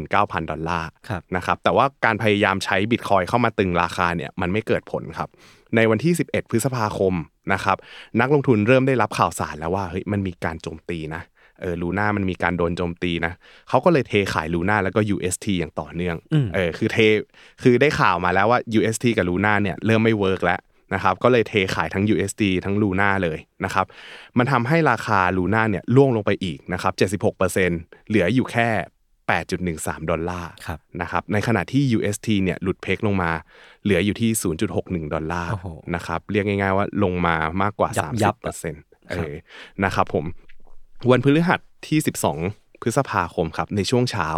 29,000 ดอลลาร์ครับนะครับ แต่ว่าการพยายามใช้บิตคอยเข้ามาตึงราคาเนี่ยมันไม่เกิดผลครับ ในวันที่ 11 พฤษภาคมนะครับ นักลงทุนเริ่มได้รับข่าวสารแล้วว่าเฮ้ยมันมีการโจมตีนะเออลูน่ามันมีการโดนโจมตีนะเขาก็เลยเทขายลูน่าแล้วก็ UST อย่างต่อเนื่องเออคือเทคือได้ข่าวมาแล้วว่า UST กับ Luna เนี่ยเริ่มไม่ work แล้ว นะครับก็เลยเทขายทั้ง USD ทั้งลูน่าเลยนะครับมันทำให้ราคา Luna เนี่ยร่วงลงไปอีกนะครับ76%เหลืออยู่แค่ 8.13 ดอลลาร์ครับนะครับในขณะที่ UST เนี่ยหลุด peg ลงมา เหลืออยู่ที่ 0.61 ดอลลาร์โอ้โหนะครับเรียกง่ายๆว่าลงมามากกว่ายับยับ30%เออนะครับพอวันพฤหัสที่ 12พฤษภาคมครับในช่วงเช้า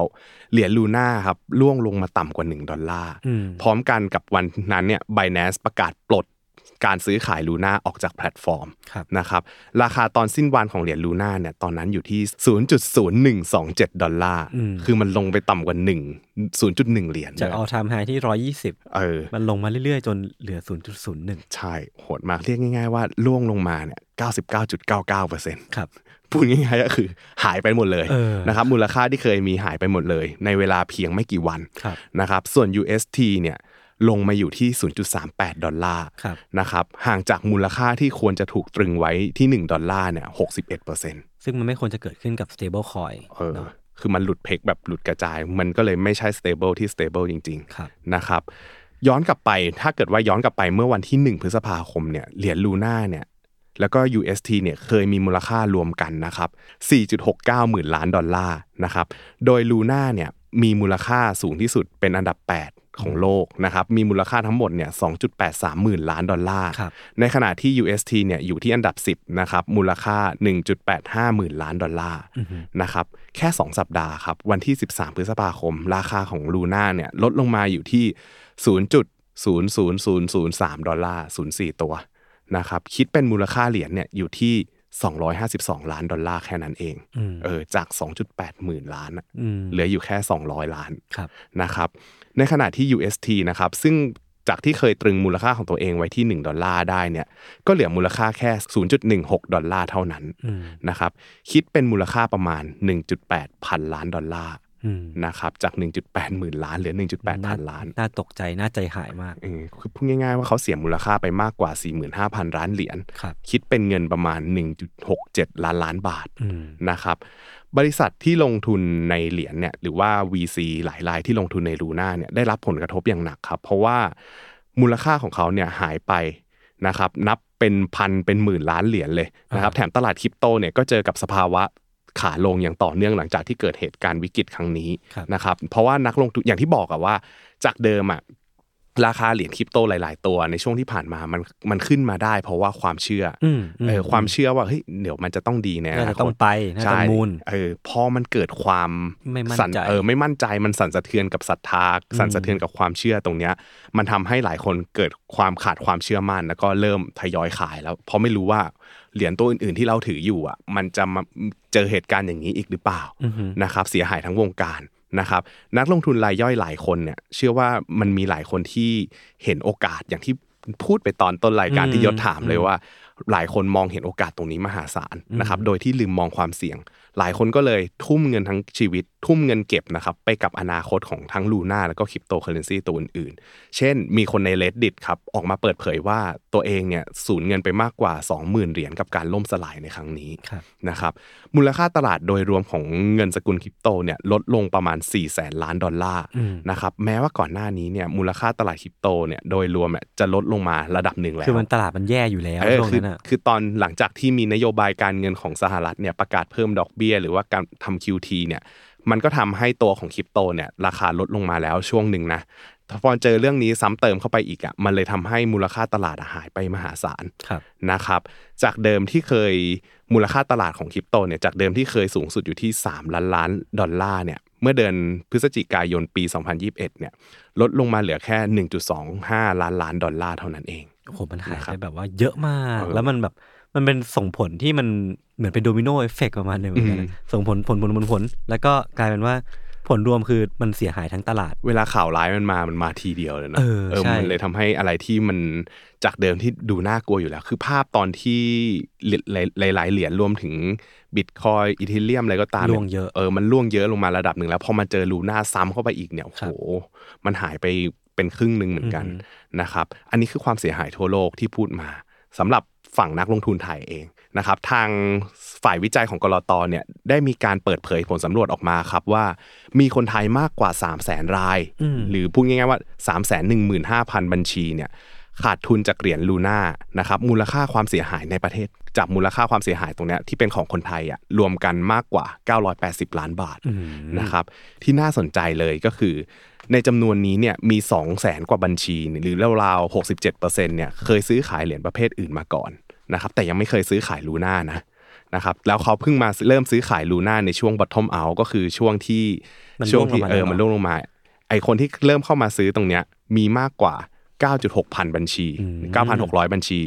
เหรียญ Luna ครับร่วงลงมาต่ำกว่า 1 ดอลลาร์อืมพร้อมกันกับวันนั้นเนี่ย Binance ประกาศปลด การซื้อขาย Luna ออกจากแพลตฟอร์มครับนะครับราคาตอนสิ้นวันของเหรียญ Luna เนี่ยตอนนั้นอยู่ที่ 0.0127 ดอลลาร์อืมคือมันลงไปต่ำกว่า 1 0.1 เหรียญจากเลย all time high ที่ร้อยยี่สิบเออมันลงมาเรื่อยๆ จนเหลือศูนย์จุดศูนย์หนึ่งใช่ โหดมากเรียกง่ายๆว่าร่วงลงมาเนี่ย99.99%ครับพูดง่ายๆก็คือหายไปหมดเลยเออนะครับมูลค่าที่เคยมีหายไปหมดเลย ในเวลาเพียงไม่กี่วันครับนะครับส่วน UST เนี่ย ลงมาอยู่ที่ 0.38 ดอลลาร์ครับนะครับห่างจากมูลค่าที่ควรจะถูกตรึงไว้ที่ 1 ดอลลาร์เนี่ย61%ซึ่งมันไม่ควรจะเกิดขึ้นกับ stable coin เออคือมันหลุดเพกแบบหลุดกระจาย มันก็เลยไม่ใช่ stable ที่ stable จริงครับๆนะครับย้อนกลับไปถ้าเกิดว่าย้อนกลับไปเมื่อวันที่ 1 พฤษภาคมเนี่ยเหรียญลูน่าเนี่ยแล้วก็ UST เนี่ยเคยมีมูลค่ารวมกันนะครับ 4.69 หมื่นล้านดอลลาร์นะครับ โดยลูน่าเนี่ยมีมูลค่าสูงที่สุดเป็นอันดับ 8 ของโลกนะครับมีมูลค่าทั้งหมดเนี่ย2.83หมื่นล้านดอลลาร์ครับในขณะที่ UST เนี่ยอยู่ที่อันดับ 10นะครับมูลค่า 1.85หมื่นล้านดอลลาร์นะครับแค่ 2 สัปดาห์ครับวันที่ 13 พฤษภาคม ราคาของลูน่าเนี่ยลดลงมาอยู่ที่ 0.00003 ดอลลาร์ 04 ตัวนะครับคิดเป็นมูลค่าเหรียญเนี่ยอยู่ที่252 ล้านดอลลาร์แค่นั้นเองอืมเออจาก 2.8 หมื่นล้านอะอืมเหลืออยู่แค่ 200 ล้านครับนะครับ ในขณะที่ UST นะครับซึ่งจากที่เคยตรึงมูลค่าของตัวเองไว้ที่ 1 ดอลลาร์ได้เนี่ยก็เหลือมูลค่าแค่ 0.16 ดอลลาร์เท่านั้นอืมนะครับคิดเป็นมูลค่าประมาณ 1.8 พันล้านดอลลาร์อืม นะครับจาก 1.8 หมื่นล้านเหลือ 1.8 พันล้าน น่าตกใจ น่าใจหายมากเออคือพูดง่ายๆว่าเขาเสียมูลค่าไปมากกว่า 45,000 ล้านเหรียญครับคิดเป็นเงินประมาณ 1.67 ล้านล้านบาทอืมนะครับบริษัทที่ลงทุนในเหรียญเนี่ยหรือว่า VC หลายรายที่ลงทุนในลูน่าเนี่ยได้รับผลกระทบอย่างหนักครับ เพราะว่ามูลค่าของเขาเนี่ยหายไปนะครับนับเป็นพันเป็นหมื่นล้านเหรียญเลยนะครับแถมตลาดคริปโตเนี่ยก็เจอกับสภาวะ ขาลงอย่างต่อเนื่องหลังจากที่เกิดเหตุการณ์วิกฤตครั้งนี้ครับนะครับเพราะว่านักลงทุนอย่างที่บอกอะว่า จากเดิมอะราคาเหรียญคริปโตหลาย ๆ ตัวในช่วงที่ผ่านมามันมันขึ้นมาได้ เพราะว่าความเชื่ออมอืมเออความเชื่อว่าเฮ้ยเดี๋ยวมันจะต้องดีแน่น่าจะต้องไปน่าจะใช่มูลเออพอมันเกิดความไม่มั่นสั่ใจเออไม่มั่นใจมันสั่นสะเทือนกับศรัทธาสั่นสะเทือนกับความเชื่อตรงเนี้ย มันทำให้หลายคนเกิดความขาดความเชื่อมั่นแล้วก็เริ่มทยอยขายแล้วเพราะไม่รู้ว่า เหรียญตัวอื่นๆที่เราถืออยู่อะมันจะมาเจอเหตุการณ์อย่างนี้อีกหรือเปล่าอือฮึนะครับเสียหายทั้งวงการนะครับนักลงทุนรายย่อยหลายคนเนี่ยเชื่อว่ามันมีหลายคนที่เห็นโอกาสอย่างที่พูดไปตอนต้นรายการที่ยศถามเลยว่า หลายคนมองเห็นโอกาสตรงนี้มหาศาลนะครับโดยที่ลืมมองความเสี่ยง หลายคนก็เลยทุ่มเงินทั้งชีวิตทุ่มเงินเก็บนะครับไปกับอนาคตของทั้งลูน่าแล้วก็คริปโตเคอเรนซีตัวอื่นๆ เช่น มีคนใน reddit ครับออกมาเปิดเผยว่าตัวเองเนี่ยสูญเงินไปมากกว่า 20,000 เหรียญกับการล่มสลายในครั้งนี้ครับนะครับมูลค่าตลาดโดยรวมของเงินสกุลคริปโตเนี่ยลดลงประมาณ4แสนล้านดอลลาร์อืมนะครับแม้ว่าก่อนหน้านี้เนี่ยมูลค่าตลาดคริปโตเนี่ยโดยรวมเนี่ยจะลดลงมาระดับหนึ่งแล้วคือมันตลาดมันแย่อยู่แล้วเออช่วงคือนั้นอะคือตอนหลังจากที่มีนโยบายการเงินของสหรัฐเนี่ยประกาศเพิ่มดอกเบี้ย หรือว่าการทำ QT เนี่ย มันก็ทำให้ตัวของคริปโตเนี่ยราคาลดลงมาแล้วช่วงหนึ่งนะพอเจอเรื่องนี้ซ้ำเติมเข้าไปอีกอะมันเลยทำให้มูลค่าตลาดอะหายไปมหาศาลครับนะครับ จากเดิมที่เคยมูลค่าตลาดของคริปโตเนี่ยจากเดิมที่เคยสูงสุดอยู่ที่ 3 ล้านล้านดอลลาร์เนี่ยเมื่อเดือนพฤศจิกายนปี 2021เนี่ยลดลงมาเหลือแค่ 1.25 ล้านล้านดอลลาร์เท่านั้นเองโอ้โหมันหายนะครับไปแบบว่าเยอะมากเออแล้วมันแบบ มันเป็นส่งผลที่มันเหมือนเป็น domino effect ประมาณหนึงเหมือนกันนะส่งผลผลผลผลผล แล้วก็กลายเป็นว่าผลรวมคือมันเสียหายทั้งตลาด เวลาข่าวร้ายมันมา มันมาทีเดียวเลยนะเออใช่มันเลยทำให้อะไรที่มันจากเดิมที่ดูน่ากลัวอยู่แล้ว คือภาพตอนที่หลายหลายๆเหรียญรวมถึงบิตคอยอีเทเรียมอะไรก็ตามล่วงเยอะเออมันล่วงเยอะลงมาระดับหนึ่งแล้วพอมาเจอลูน่าซ้ำเข้าไปอีกเนี่ยโอ้ครัโหบมันหายไปเป็นครึ่งหนึ่งเหมือนกันอือฮึนะครับ อันนี้คือความเสียหายทั่วโลกที่พูดมาสำหรับ ฝั่งนักลงทุนไทยเองนะครับทางฝ่ายวิจัยของกรตเนี่ยได้มีการเปิดเผยผลสำรวจออกมาครับว่า มีคนไทยมากกว่า 3 0 0แสนรายอืมหรือพูดง่ายๆว่า 3 1 5 0 0 0 บัญชีเนี่ยขาดทุนจากเหรียญลูน่านะครับมูลค่าความเสียหายในประเทศ จากมูลค่าความเสียหายตรงเนี้ยที่เป็นของคนไทยอะรวมกันมากกว่า 980 ล้านบาทอืมนะครับที่น่าสนใจเลยก็คือ ในจำนวนนี้เนี่ยมี 2 0 0แสนกว่าบัญชี หรือราวๆ67%เนี่ยเคยซื้อขายเหรียญประเภทอื่นมาก่อน นะครับแต่ยังไม่เคยซื้อขายลูน่านะนะครับแล้วเขาเพิ่งมาเริ่มซื้อขายลูน่าในช่วง bottom out ก็คือช่วงที่มันช่วงที่ร่วงลงมาเออแล้วมันร่วงลงมา ไอคนที่เริ่มเข้ามาซื้อตรงเนี้ยมีมากกว่า 9.6 พันบัญชี 9,600 บัญชี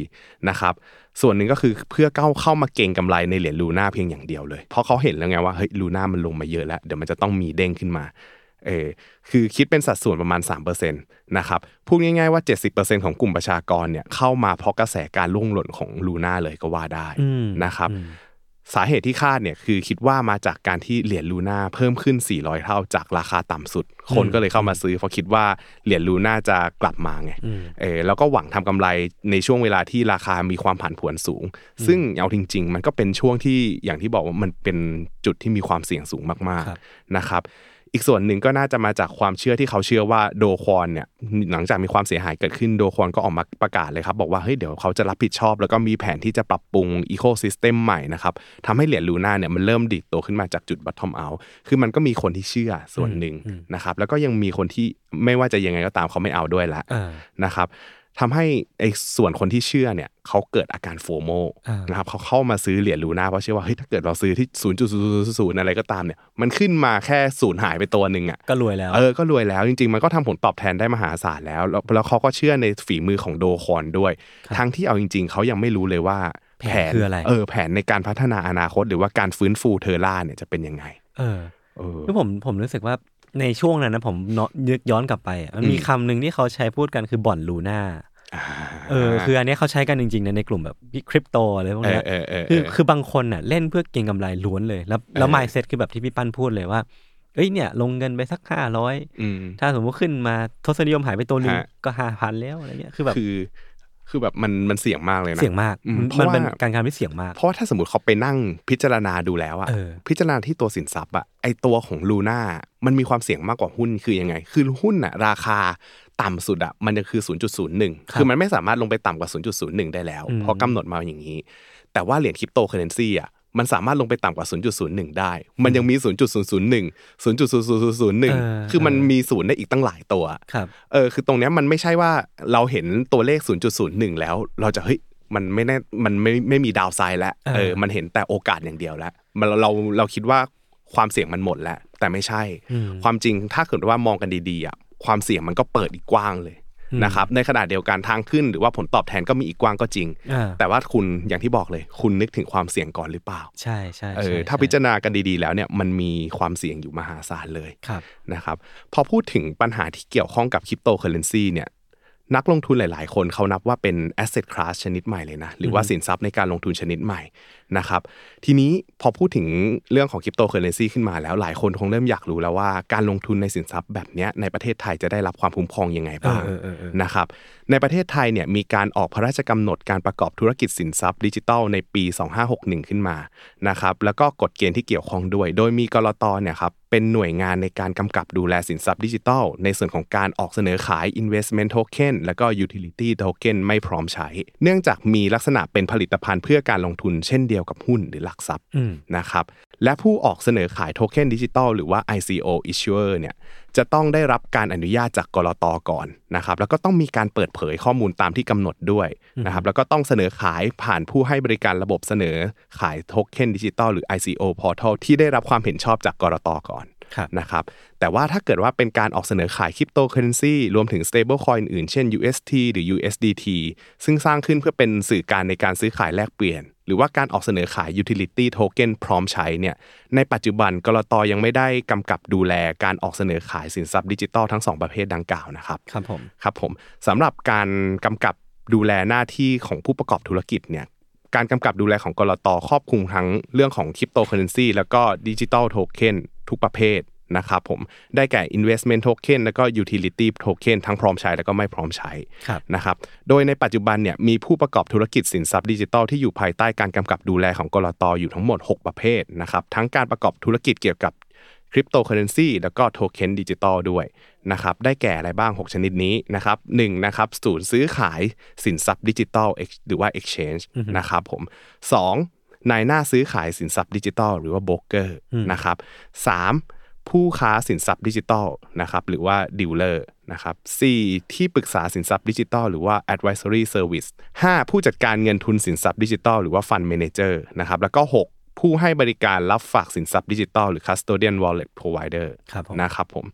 นะครับส่วนหนึ่งก็คือเพื่อเข้าเข้ามาเก่งกำไรในเหรียญลูน่าเพียงอย่างเดียวเลย เพราะเขาเห็นแล้วไงว่าเฮ้ยลูน่ามันลงมาเยอะแล้ว เดี๋ยวมันจะต้องมีเด้งขึ้นมา เออคือคิดเป็นสัดส่วนประมาณ3%นะครับพูดง่ายๆว่า 70%ของกลุ่มประชากรเนี่ยเข้ามาเพราะกระแสการล่วงหล่นของลูน่าเลยก็ว่าได้อืมนะครับอืมสาเหตุที่คาดเนี่ยคือคิดว่ามาจากการที่เหรียญลูน่าเพิ่มขึ้น 400 เท่าจากราคาต่ำสุด คนก็เลยเข้ามาซื้อเพราะคิดว่าเหรียญลูน่าจะกลับมาไงอืมเออแล้วก็หวังทำกำไรในช่วงเวลาที่ราคามีความผันผวนสูง ซึ่งเอาจริง ๆ มันก็เป็นช่วงที่อย่างที่บอกว่ามันเป็นจุดที่มีความเสี่ยงสูงมากครับๆนะครับ อีกส่วนหนึ่งก็น่าจะมาจากความเชื่อที่เขาเชื่อว่าโดควอนเนี่ยหลังจากมีความเสียหายเกิดขึ้นโดควอนก็ออกมาประกาศเลยครับ บอกว่าเฮ้ยเดี๋ยวเขาจะรับผิดชอบ แล้วก็มีแผนที่จะปรับปรุง ecosystem ใหม่นะครับทำให้เหรียญลูน่าเนี่ยมันเริ่มดีดตัวขึ้นมาจากจุด bottom เอาคือมันก็มีคนที่เชื่อส่วนหนึ่งนะครับแล้วก็ยังมีคนที่ไม่ว่าจะยังไงก็ตามเขาไม่เอาด้วยละอ่านะครับ ทำให้ไอ้ส่วนคนที่เชื่อเนี่ยเขาเกิดอาการโฟโมอ่านนะครับเขาเข้ามาซื้อเหรียญลูน่าเพราะเชื่อว่าเฮ้ยถ้าเกิดเราซื้อที่0.000อะไรก็ตามเนี่ยมันขึ้นมาแค่ศูนย์หายไปตัวหนึ่งอะก็รวยแล้วเออก็รวยแล้วจริงๆ มันก็ทำผลตอบแทนได้มหาศาลแล้วแล้ว แล้วเขาก็เชื่อในฝีมือของโดคอนด้วย ทั้งที่เอาจริง ๆเขายังไม่รู้เลยว่าแผนคืออะไรเออแผนในการพัฒนาอนาคต หรือว่าการฟื้นฟูเทอร่าเนี่ยจะเป็นยังไง เออเออคือผมผมรู้สึกว่า ในช่วงนั้นนะผมเนาะนึกย้อนกลับไปอะมันมีอืมคำหนึ่งที่เขาใช้พูดกันคือบ่อนลูน่าอ่าเออคืออันเนี้ยเขาใช้กันจริงๆนะในกลุ่มแบบคริปโตอะไรพวกเอเนี้อยเออเออคือเออคือบางคนน่ะเล่นเพื่อเก็งกำไรล้วนเลย แล้วแล้วเออมายเซ็ตคือแบบที่พี่ปั้นพูดเลยว่าเอ้ยเนี่ยลงเงินไปสักห้าร้อยอืมถ้าสมมติขึ้นมาทศนิยมหายไปตัวหนึงฮะก็ห้าพันแล้วอะไรเงี้ยคือแบบคือ คือแบบมันมันเสี่ยงมากเลยนะเสี่ยงมากอืมมันเพราะมันเป็นว่าการการที่เสี่ยงมาก เพราะว่าถ้าสมมติเขาไปนั่งพิจารณาดูแล้วอะเออพิจารณาที่ตัวสินทรัพย์อะไอตัวของลูน่ามันมีความเสี่ยงมากกว่าหุ้นคือยังไง คือหุ้นอะราคาต่ำสุดอะมันจะคือ 0.01 คือมันไม่สามารถลงไปต่ำกว่า 0.01 ได้แล้วอืมเพราะกำหนดมาอย่างนี้ แต่ว่าเหรียญคริปโตเคอเรนซีอะ มันสามารถลงไปต่ำกว่า 0.01 ได้ มันยังมี 0.001 0.0001 คือมันมีศูนย์ได้อีกตั้งหลายตัวครับเออคือตรงเนี้ยมันไม่ใช่ว่าเราเห็นตัวเลข 0.01 แล้ว เราจะเฮ้ยมันไม่แน่มันไม่ไม่มีดาวไซด์แล้วเออเออมันเห็นแต่โอกาสอย่างเดียวแล้วมันเราเราเราคิดว่าความเสี่ยงมันหมดแล้ว แต่ไม่ใช่อืมความจริงถ้าเกิดว่ามองกันดีๆอะความเสี่ยงมันก็เปิดอีกกว้างเลยอืม นะครับในขณะเดียวกันทางขึ้นหรือว่าผลตอบแทนก็มีอีกกว้างก็จริงอ่าแต่ว่าคุณอย่างที่บอกเลย คุณนึกถึงความเสี่ยงก่อนหรือเปล่า ใช่ใช่เอใช่อถ้าใช่พิจารณากันดีๆ แล้วเนี่ยมันมีความเสี่ยงอยู่มหาศาลเลยครับนะครับพอพูดถึงปัญหาที่เกี่ยวข้องกับคริปโตเคอเรนซีเนี่ยนักลงทุนหลาย ๆ คนเขานับว่าเป็น asset class ชนิดใหม่เลยนะ หรือว่าสินทรัพย์ในการลงทุนชนิดใหม่ นะครับทีนี้พอพูดถึงเรื่องของคริปโตเคอเรนซีขึ้นมาแล้วหลายคนคงเริ่มอยากรู้แล้วว่าการลงทุนในสินทรัพย์แบบเนี้ยในประเทศไทยจะได้รับความคุ้มครองยังไงบ้างเออเออเออนะครับในประเทศไทยเนี่ยมีการออกพระราชกำหนดการประกอบธุรกิจสินทรัพย์ดิจิทัลในปี 2561 ขึ้นมานะครับแล้วก็กฎเกณฑ์ที่เกี่ยวข้องด้วย โดยมีกรตเนี่ยครับเป็นหน่วยงานในการกำกับดูแลสินทรัพย์ดิจิทัล ในส่วนของการออกเสนอขาย investment token แล้วก็ utility token ไม่พร้อมใช้ เนื่องจากมีลักษณะเป็นผลิตภัณฑ์เพื่อการลงทุนเช่นเดียวกับหุ้นหรือหลักทรัพย์อืมนะครับและผู้ออกเสนอขายโทเค็นดิจิตอลหรือว่า ICO issuer เนี่ยจะต้องได้รับการอนุญาตจากกลตก่อนนะครับแล้วก็ต้องมีการเปิดเผยข้อมูลตามที่กำหนดด้วยนะครับแล้วก็ต้องเสนอขายผ่านผู้ให้บริการระบบเสนอขายโทเค็นดิจิตอลหรือ ICO portal ที่ได้รับความเห็นชอบจากกลตก่อนครับ นะครับแต่ว่าถ้าเกิดว่าเป็นการออกเสนอขายคริปโตเคอเรนซีรวมถึง stable coin อื่นๆเช่น UST หรือ USDT ซึ่งสร้างขึ้นเพื่อเป็นสื่อกลางในการซื้อขายแลกเปลี่ยน หรือว่าการออกเสนอขาย utility token พร้อมใช้เนี่ยในปัจจุบันกลตยังไม่ได้กำกับดูแลการออกเสนอขายสินทรัพย์ดิจิทัลทั้งสองประเภทดังกล่าวนะครับครับผมครับผมสำหรับการกำกับดูแลหน้าที่ของผู้ประกอบธุรกิจเนี่ยการกำกับดูแลของกลตครอบคลุมทั้งเรื่องของคริปโตเคอเรนซีแล้วก็ดิจิ ทัลโทเค็น ทุกประเภทนะครับผมได้แก่ investment token แล้วก็ utility token ทั้งพร้อมใช้แล้วก็ไม่พร้อมใช้ครับนะครับโดยในปัจจุบันเนี่ยมีผู้ประกอบธุรกิจสินทรัพย์ดิจิทัลที่อยู่ภายใต้การกำกับดูแลของกลตอยู่ทั้งหมด 6 ประเภทนะครับทั้งการประกอบธุรกิจเกี่ยวกับคริปโตเคอเรนซีแล้วก็โทเค็นดิจิตอลด้วยนะครับได้แก่อะไรบ้าง 6 ชนิดนี้นะครับหนึ่งนะครับศูนย์ซื้อขายสินทรัพย์ดิจิตอลหรือว่า Exchange นะครับผมสอง นายหน้าซื้อขายสินทรัพย์ดิจิตอลหรือว่าโบรกเกอร์นะครับสามผู้ค้าสินทรัพย์ดิจิตอลนะครับหรือว่าดีลเลอร์นะครับสี่ที่ปรึกษาสินทรัพย์ดิจิตอลหรือว่า advisory service ห้าผู้จัดการเงินทุนสินทรัพย์ดิจิตอลหรือว่า fund manager นะครับแล้วก็หกผู้ให้บริการรับฝากสินทรัพย์ดิจิตอลหรือ custodian wallet provider ครับผมนะครับผม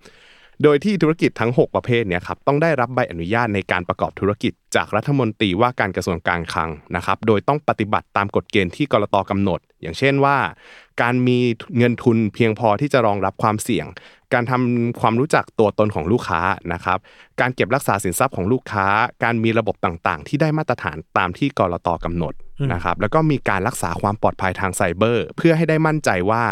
โดยที่ธุรกิจทั้ง 6 ประเภทเนี่ยครับต้องได้รับใบอนุญาตในการประกอบธุรกิจ จากรัฐมนตรีว่าการกระทรวงการคลังนะครับโดยต้องปฏิบัติตามกฎเกณฑ์ที่กลตกำหนด อย่างเช่นว่า การมีเงินทุนเพียงพอที่จะรองรับความเสี่ยง การทำความรู้จักตัวตนของลูกค้านะครับ การเก็บรักษาสินทรัพย์ของลูกค้า การมีระบบต่างๆ ที่ได้มาตรฐานตามที่กรตกำหนดนะครับแล้วก็มีการรักษาความปลอดภัยทางไซเบอร์ เพื่อให้ได้มั่นใจว่า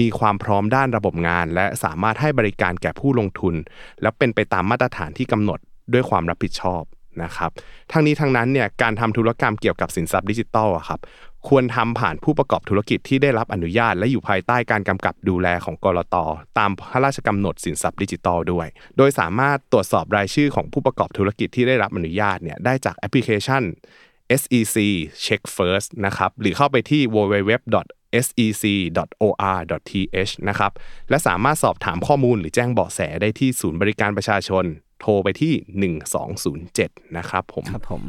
มีความพร้อมด้านระบบงาน และสามารถให้บริการแก่ผู้ลงทุน แล้วเป็นไปตามมาตรฐานที่กำหนดด้วยความรับผิดชอบ นะครับทั้งนี้ทั้งนั้นเนี่ยการทำธุรกรรมเกี่ยวกับสินทรัพย์ดิจิทัลอะครับควรทำผ่านผู้ประกอบธุรกิจที่ได้รับอนุญาต และอยู่ภายใต้การกำกับดูแลของกรตตามพระราชกำหนดสินทรัพย์ดิจิทัลด้วย โดยสามารถตรวจสอบรายชื่อของผู้ประกอบธุรกิจที่ได้รับอนุญาตเนี่ยได้จากแอปพลิเคชัน SEC Check First นะครับหรือเข้าไปที่ www.sec.or.th นะครับ และสามารถสอบถามข้อมูลหรือแจ้งเบาะแสได้ที่ศูนย์บริการประชาชน โทรไปที่ 1207 นะครับผมครับผม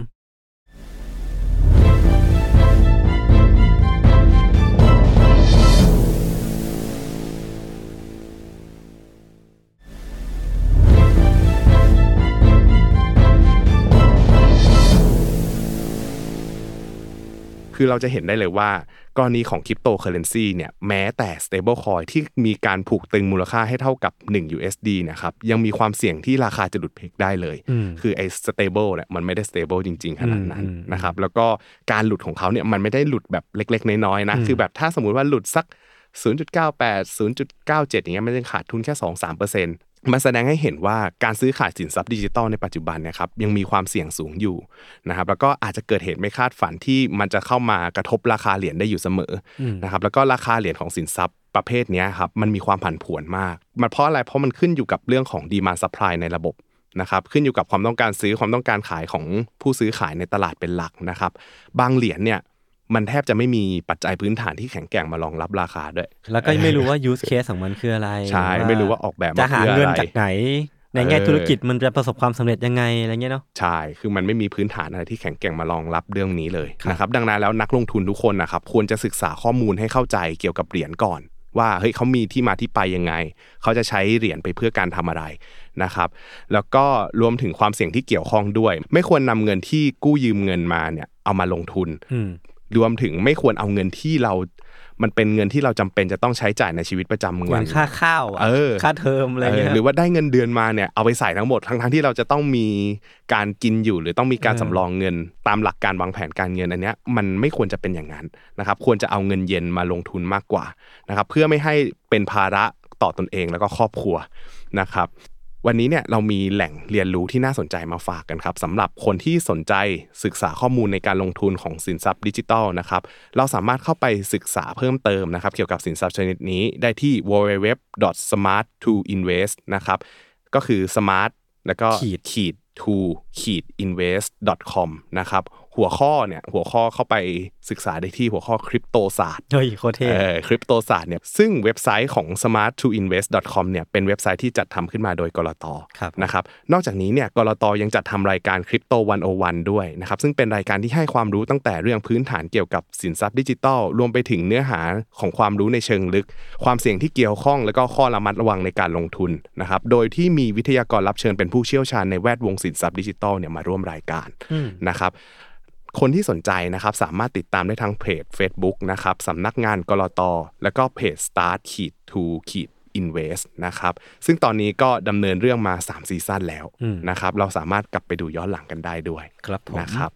คือเราจะเห็นได้เลยว่า กรณีของคริปโตเคอเรนซีเนี่ยแม้แต่ stable coin ที่มีการผูกตรึงมูลค่าให้เท่ากับ 1 USD นะครับยังมีความเสี่ยงที่ราคาจะหลุด peg ได้เลยอืมคือไอ้ stable เนี่ยมันไม่ได้ stable จริง ๆ ขนาดนั้นอืมอืมนะครับแล้วก็การหลุดของเขาเนี่ยมันไม่ได้หลุดแบบเล็ก ๆ น้อยๆนะอืมคือแบบถ้าสมมุติว่าหลุดสัก0.98 0.97 อย่างเงี้ยมันจะขาดทุนแค่ 2-3% มันแสดงให้เห็นว่าการซื้อขายสินทรัพย์ดิจิทัลในปัจจุบันเนี่ยนะครับยังมีความเสี่ยงสูงอยู่นะครับแล้วก็อาจจะเกิดเหตุไม่คาดฝันที่มันจะเข้ามากระทบราคาเหรียญได้อยู่เสมอนะครับแล้วก็ราคาเหรียญของสินทรัพย์ประเภทนี้ครับมันมีความผันผวนมาก มันเพราะอะไรเพราะมันขึ้นอยู่กับเรื่องของ demand supply ในระบบนะครับขึ้นอยู่กับความต้องการซื้อความต้องการขายของผู้ซื้อขายในตลาดเป็นหลักนะครับ บางเหรียญเนี่ย มันแทบจะไม่มีปัจจัยพื้นฐานที่แข็งแกร่งมารองรับราคาด้วย แล้วก็ไม่รู้ว่า use case ของมันคืออะไร ใช่ไหมไม่รู้ว่าออกแบบมาจะหาเพื่อเงินอะไรจากไหน ในแง่เออธุรกิจมันจะประสบความสำเร็จยังไงอะไรเงี้ยเนาะ ใช่ คือมันไม่มีพื้นฐานอะไรที่แข็งแกร่งมารองรับเรื่องนี้เลยครับนะครับ ดังนั้นแล้วนักลงทุนทุกคนนะครับควรจะศึกษาข้อมูลให้เข้าใจเกี่ยวกับเหรียญก่อนว่าเฮ้ยเขามีที่มาที่ไปยังไง เขาจะใช้เหรียญไปเพื่อการทำอะไรนะครับ แล้วก็รวมถึงความเสี่ยงที่เกี่ยวข้องด้วย ไม่ควรนำเงินที่กู้ยืมเงินมาเนี่ยเอามาลงทุนอืม รวมถึงไม่ควรเอาเงินที่เรา มันเป็นเงินที่เราจำเป็นจะต้องใช้จ่ายในชีวิตประจำเหมืวัอนนค่าข้าวอะเออค่าเทอมอะไรเงี้ยเออหรือว่าได้เงินเดือนมาเนี่ยเอาไปใส่ทั้งหมดทั้งทั้งๆที่เราจะต้องมีการกินอยู่ หรือต้องมีการเออสำรองเงิน ตามหลักการวางแผนการเงินอันเนี้ยมันไม่ควรจะเป็นอย่างนั้นนะครับควรจะเอาเงินเย็นมาลงทุนมากกว่านะครับเพื่อไม่ให้เป็นภาระต่อตนเองแล้วก็ครอบครัวนะครับ วันนี้เนี่ยเรามีแหล่งเรียนรู้ที่น่าสนใจมาฝากกันครับสำหรับคนที่สนใจศึกษาข้อมูลในการลงทุนของสินทรัพย์ดิจิทัลนะครับเราสามารถเข้าไปศึกษาเพิ่มเติมนะครับเกี่ยวกับสินทรัพย์ชนิดนี้ได้ที่ www.smart2invest นะครับก็คือ smart แล้วก็ขีดขีด to ขีด invest com นะครับ หัวข้อเนี่ยหัวข้อเข้าไปศึกษาได้ที่หัวข้อคริปโตศาสตร์เฮ้ยโคตรเท่เอ่อคริปโตศาสตร์เนี่ยซึ่งเว็บไซต์ของ smart to invest com เนี่ยเป็นเว็บไซต์ที่จัดทำขึ้นมาโดยกลตครับนะครับนอกจากนี้เนี่ยกลตยังจัดทำรายการคริปโต101 ด้วยนะครับซึ่งเป็นรายการที่ให้ความรู้ตั้งแต่เรื่องพื้นฐานเกี่ยวกับสินทรัพย์ดิจิทัล รวมไปถึงเนื้อหาของความรู้ในเชิงลึก ความเสี่ยงที่เกี่ยวข้อง แล้วก็ข้อระมัดระวังในการลงทุนนะครับโดยที่มีวิทยากรรับเชิญเป็นผู้เชี่ยวชาญในแวดวงสินทรัพย์ดิจิทัลเนี่ยมาร่วมรายการนะครับ คนที่สนใจนะครับสามารถติดตามได้ทางเพจ Facebook นะครับสำนักงานกรตแล้วก็เพจ start ขีด to ขีด invest นะครับซึ่งตอนนี้ก็ดำเนินเรื่องมา 3 ซีซั่นแล้วนะครับเราสามารถกลับไปดูย้อนหลังกันได้ด้วยครับผมนะครับ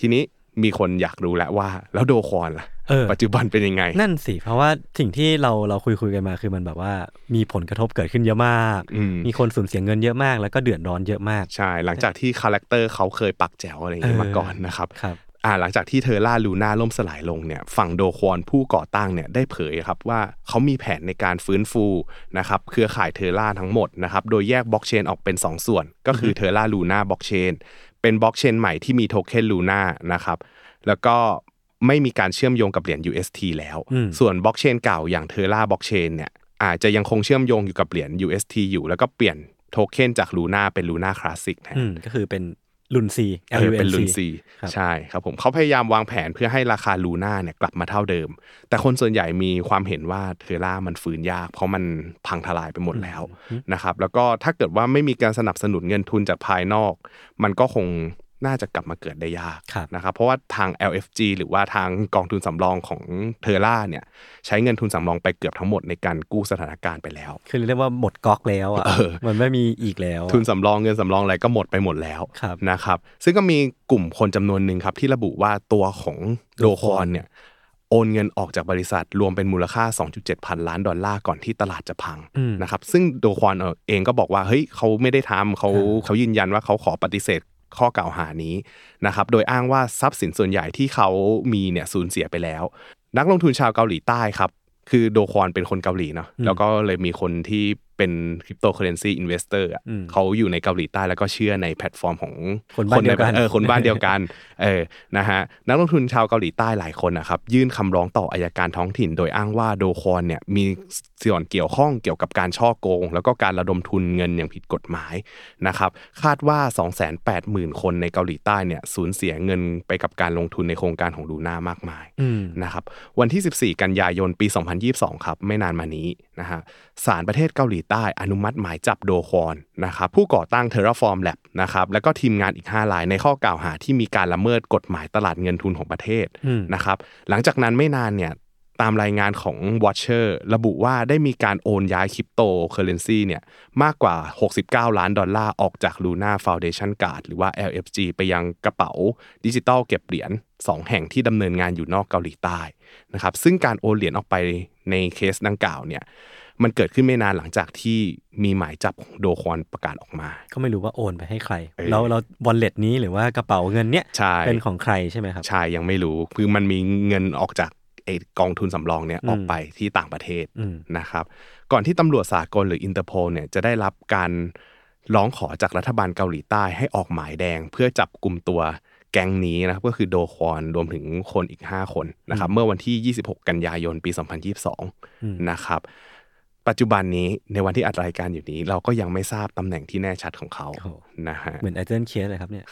ทีนี้มีคนอยากรู้แล้วว่า แล้วโดควอนล่ะเออ ปัจจุบันเป็นยังไง นั่นสิ เพราะว่าสิ่งที่เราเราคุยคุยกันมาคือมันแบบว่ามีผลกระทบเกิดขึ้นเยอะมากอืมมีคนสูญเสียเงินเยอะมาก แล้วก็เดือดร้อนเยอะมาก ใช่ หลังจากที่คาแรคเตอร์เขาเคยปากแจ๋วอะไรอย่างนี้เออมาก่อนนะครับครับอ่าหลังจากที่เทอร่าลูน่าล่มสลายลงเนี่ยฝั่งโดควอนผู้ก่อตั้งเนี่ยได้เผยครับว่าเขามีแผนในการฟื้นฟูนะครับเครือข่ายเทอร่าทั้งหมดนะครับโดยแยกบล็อกเชนออกเป็น 2 ส่วน ก็คือเทอร่าลูน่าบล็อกเชนเป็นบล็อกเชนใหม่ที่มีโทเค็นลูน่านะครับแล้วก็ ไม่มีการเชื่อมโยงกับเหรียญ UST แล้วอืมส่วนบล็อกเชนเก่าอย่างเทอร่าบล็อกเชนเนี่ยอาจจะยังคงเชื่อมโยงอยู่กับเหรียญ UST อยู่ แล้วก็เปลี่ยนโทเค็นจากลูน่าเป็นลูน่าคลาสสิกแทนอืมก็คือเป็น LUNC เออเป็น LUNCครับใช่ครับผมเขาพยายามวางแผนเพื่อให้ราคาลูน่าเนี่ยกลับมาเท่าเดิม แต่คนส่วนใหญ่มีความเห็นว่าเทอร่ามันฟื้นยาก เพราะมันพังทลายไปหมดแล้วนะครับแล้วก็ถ้าเกิดว่าไม่มีการสนับสนุนเงินทุนจากภายนอก มันก็คง น่าจะกลับมาเกิดได้ยากครับนะครับเพราะว่าทาง LFG หรือว่าทางกองทุนสำรองของเทอร่าเนี่ยใช้เงินทุนสำรองไปเกือบทั้งหมดในการกู้สถานการณ์ไปแล้ว คือเรียกว่าหมดก๊อกแล้วอะเออมันไม่มีอีกแล้ว ทุนสำรองเงินสำรองอะไรก็หมดไปหมดแล้วครับนะครับซึ่งก็มีกลุ่มคนจำนวนหนึ่งครับที่ระบุว่าตัวของโดควอนเนี่ยโอนเงินออกจากบริษัทรวมเป็นมูลค่า 2.7 พันล้านดอลลาร์ก่อนที่ตลาดจะพังอืมนะครับซึ่งโดควอนเองก็บอกว่าเฮ้ยเขาไม่ได้ทำเขาครับเขายืนยันว่าเขาขอปฏิเสธ ข้อกล่าวหานี้นะครับโดยอ้างว่าทรัพย์สินส่วนใหญ่ที่เขามีเนี่ยสูญเสียไปแล้ว นักลงทุนชาวเกาหลีใต้ครับคือโดควอนเป็นคนเกาหลีเนาะแล้วก็เลยมีคนที่ เป็น cryptocurrency investor อะอืมเขาอยู่ในเกาหลีใต้แล้วก็เชื่อในแพลตฟอร์มของคนบ้านเดียวกันเออคนบ้านเดียวกันเออนะฮะนักลงทุนชาวเกาหลีใต้หลายคนนะครับยื่นคำร้องต่ออายการท้องถิ่น โดยอ้างว่าโดควอนเนี่ยมีส่วนเกี่ยวข้องเกี่ยวกับการช่อโกง แล้วก็การระดมทุนเงินอย่างผิดกฎหมายนะครับคาดว่า 280,000 คนในเกาหลีใต้เนี่ยสูญเสียเงินไปกับการลงทุนในโครงการของลูน่ามากมายอืมนะครับวันที่ 14 กันยายนปี 2022 ครับไม่นานมานี้ นะฮะศาลประเทศเกาหลีใต้อนุมัติหมายจับโดควอนนะครับผู้ก่อตั้ง Terraform Labs นะครับแล้วก็ทีมงานอีก 5 รายในข้อกล่าวหาที่มีการละเมิดกฎหมายตลาดเงินทุนของประเทศอืมนะครับหลังจากนั้นไม่นานเนี่ยตามรายงานของ Watcher ระบุว่าได้มีการโอนย้ายคริปโตเคอเรนซีเนี่ยมากกว่า 69 ล้านดอลลาร์ออกจาก Luna Foundation Guard หรือว่า LFG ไปยังกระเป๋าดิจิตอลเก็บเหรียญ2 แห่งที่ดำเนินงานอยู่นอกเกาหลีใต้ นะครับซึ่งการโอนเหรียญออกไปในเคสดังกล่าวเนี่ยมันเกิดขึ้นไม่นานหลังจากที่มีหมายจับของโดควอนประกาศออกมา ก็ไม่รู้ว่าโอนไปให้ใครเออแล้วเรา wallet นี้หรือว่ากระเป๋าเงินเนี้ยใช่เป็นของใครใช่ไหมครับใช่ยังไม่รู้คือมันมีเงินออกจากไอ้กองทุนสำรองเนี่ยอืมออกไปที่ต่างประเทศอืมนะครับ ก่อนที่ตำรวจสากลหรืออินเตอร์โพลเนี่ยจะได้รับการร้องขอจากรัฐบาลเกาหลีใต้ให้ออกหมายแดงเพื่อจับกลุ่มตัว แก๊งนี้นะครับก็คือโดควอนรวมถึงคนอีก 5 คนนะครับ เมื่อวันที่ 26 กันยายนปี 2022 นะครับ ปัจจุบันนี้ในวันที่อัดรายการอยู่นี้ เราก็ยังไม่ทราบตำแหน่งที่แน่ชัดของเขาโอ้โหนะฮะเหมือนไอเจนเคสเลยครับเนี่ย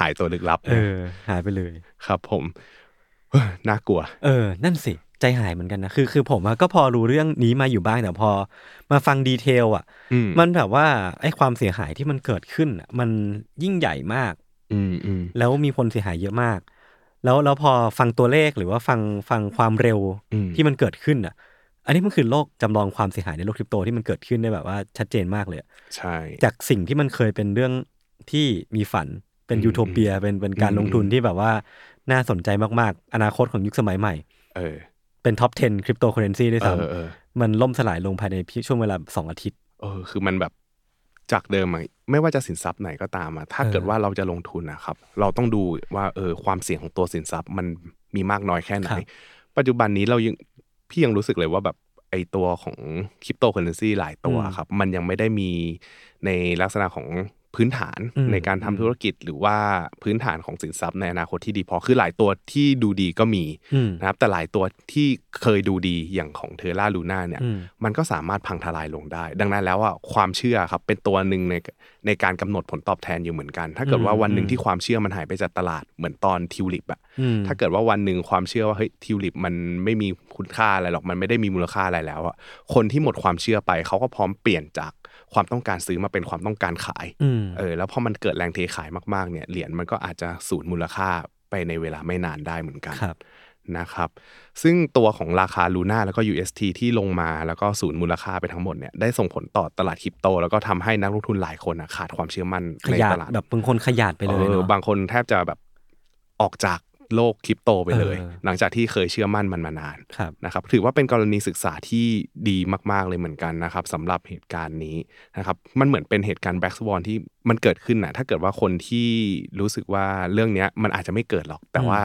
หายตัวลึกลับเออหายไปเลยครับผมเฮ้ยน่ากลัว เออ นั่นสิใจหายเหมือนกันนะคือคือผมอะก็พอรู้เรื่องนี้มาอยู่บ้างแต่พอ มาฟังดีเทลอะอืมมันแบบว่าไอ้ความเสียหายที่มันเกิดขึ้นอะมันยิ่งใหญ่มาก อืมอืมแล้วมีคนเสียหายเยอะมาก แล้วแล้วพอฟังตัวเลขหรือว่าฟังฟังความเร็วอืม ที่มันเกิดขึ้นอะ อันนี้มันคือโลกจำลองความเสียหายในโลกคริปโตที่มันเกิดขึ้นได้แบบว่าชัดเจนมากเลยอะใช่ จากสิ่งที่มันเคยเป็นเรื่องที่มีฝันเป็นอืมยูโทเปียเป็นเป็นการอืม ลงทุนที่แบบว่าน่าสนใจมากๆ อนาคตของยุคสมัยใหม่ เออเป็น top 10 คริปโตเคอเรนซีด้วยเอซ้อเออำมันล่มสลายลงภายในช่วงเวลาสองอาทิตย์ เออคือมันแบบ จากเดิมอะไม่ว่าจะสินทรัพย์ไหนก็ตามอะถ้าเออเกิดว่าเราจะลงทุนนะครับ เราต้องดูว่าเออความเสี่ยงของตัวสินทรัพย์มันมีมากน้อยแค่ไหน ปัจจุบันนี้เรายังพี่ยังรู้สึกเลยว่าแบบไอตัวของคริปโตเคอเรนซีหลายตัวอืมครับ มันยังไม่ได้มีในลักษณะของ พื้นฐานอืมในการทำธุรกิจหรือว่าพื้นฐานของสินทรัพย์ในอนาคตที่ดีพอคือหลายตัวที่ดูดีก็มีอืมนะครับแต่หลายตัวที่เคยดูดีอย่างของเทอร่าลูน่าเนี่ยอืมมันก็สามารถพังทลายลงได้ ดังนั้นแล้วอะความเชื่อครับเป็นตัวหนึ่งในในการกำหนดผลตอบแทนอยู่เหมือนกัน ถ้าเกิดว่าวันหนึ่งที่ความเชื่อมันหายไปจากตลาดเหมือนตอนทิวลิปอะอืมถ้าเกิดว่าวันหนึ่งความเชื่อว่าเฮ้ยทิวลิปมันไม่มีคุณค่าอะไรหรอกมันไม่ได้มีมูลค่าอะไรแล้วอะคนที่หมดความเชื่อไปเขาก็พร้อมเปลี่ยนจาก ความต้องการซื้อมาเป็นความต้องการขายอืมเออแล้วพอมันเกิดแรงเทขายมากๆเนี่ยเหรียญมันก็อาจจะสูญมูลค่าไปในเวลาไม่นานได้เหมือนกันครับนะครับซึ่งตัวของราคาลูน่าแล้วก็ UST ที่ลงมาแล้วก็สูญมูลค่าไปทั้งหมดเนี่ยได้ส่งผลต่อตลาดคริปโต แล้วก็ทำให้นักลงทุนหลายคนอะขาดความเชื่อมั่นขในยาดตลาดแบบบางคนขยาดไปเลยออเนาะบางคนแทบจะแบบออกจาก โลกคริปโตไปเลยเออหลังจากที่เคยเชื่อมั่นมันมานานครับนะครับถือว่าเป็นกรณีศึกษาที่ดีมาก ๆ เลยเหมือนกันนะครับสำหรับเหตุการณ์นี้นะครับมันเหมือนเป็นเหตุการณ์ black swan ที่มันเกิดขึ้นนะถ้าเกิดว่าคนที่รู้สึกว่าเรื่องเนี้ยมันอาจจะไม่เกิดหรอก แต่ว่า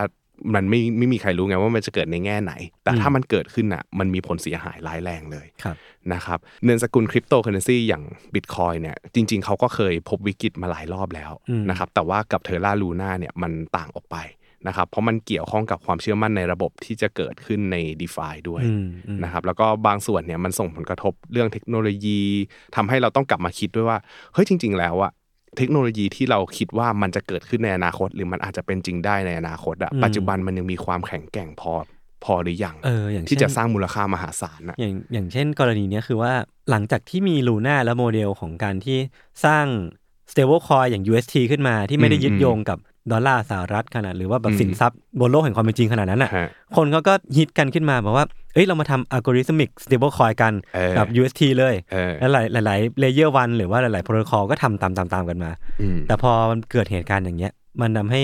มันไม่ไม่มีใครรู้ไงว่ามันจะเกิดในแง่ไหน แต่ถ้ามันเกิดขึ้นอะ มันมีผลเสียหายร้ายแรงเลยครับนะครับ เงินสกุลคริปโตเคอเรนซีอย่างบิตคอยน์เนี่ย จริง ๆ เขาก็เคยพบวิกฤตมาหลายรอบแล้วอืมนะครับ แต่ว่ากับเทอร่าลูน่าเนี่ยมันต่างออกไป นะครับเพราะมันเกี่ยวข้องกับความเชื่อมั่นในระบบที่จะเกิดขึ้นใน d e f าด้วยอืมอืมนะครับแล้วก็บางส่วนเนี่ยมันส่งผลกระทบเรื่องเทคโนโลยีทำให้เราต้องกลับมาคิดด้วยว่าเฮ้ยจริง ๆ แล้วอะเทคโนโลยีที่เราคิดว่ามันจะเกิดขึ้นในอนาคต หรือมันอาจจะเป็นจริงได้ในอนาคตอะอืมปัจจุบันมันยังมีความแข็งแกร่งพอพอหรือยังเอออย่างที่เช่นจะสร้างมูลค่ามหาศาลนะอย่างอย่างเช่น กรณีเนี้ยคือว่าหลังจากที่มีลูน่าและโมเดลของการที่สร้าง stable coin อย่าง UST ขึ้นมาที่ไม่ได้ยึดโยงกับ ดอลลาร์สหรัฐขนาดหรือว่าแบบอืมสินทรัพย์บนโลกแห่งความเป็นจริงขนาดนั้นอะฮะคนเขาก็ฮิตกันขึ้นมาบอกว่าเอ้ยเรามาทำ algorithmic stable coin กันเออกับ UST เลยเออแล้วหลายหลายๆ layer one หรือว่าหลายๆ protocol ก็ทำตามตามตามกันมาอืมแต่พอมันเกิดเหตุการณ์อย่างเงี้ย มันทำให้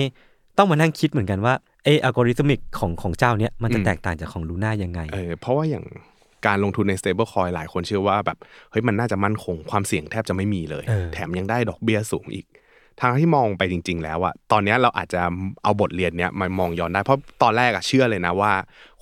ต้องมานั่งคิดเหมือนกันว่าไอ้อัลกอริทึมิกของของเจ้าเนี้ยมันจะอืมแตกต่างจากของลูน่ายังไงเออเพราะว่าอย่างการลงทุนใน stable coin หลายคนเชื่อว่าแบบเฮ้ยมันน่าจะมั่นคงความเสี่ยงแทบจะไม่มีเลยเออแถมยังได้ดอกเบี้ยสูงอีก ทางที่มองไปจริง ๆ แล้วอะตอนเนี้ยเราอาจจะเอาบทเรียนเนี้ยมามองย้อนได้ เพราะตอนแรกอะเชื่อเลยนะว่า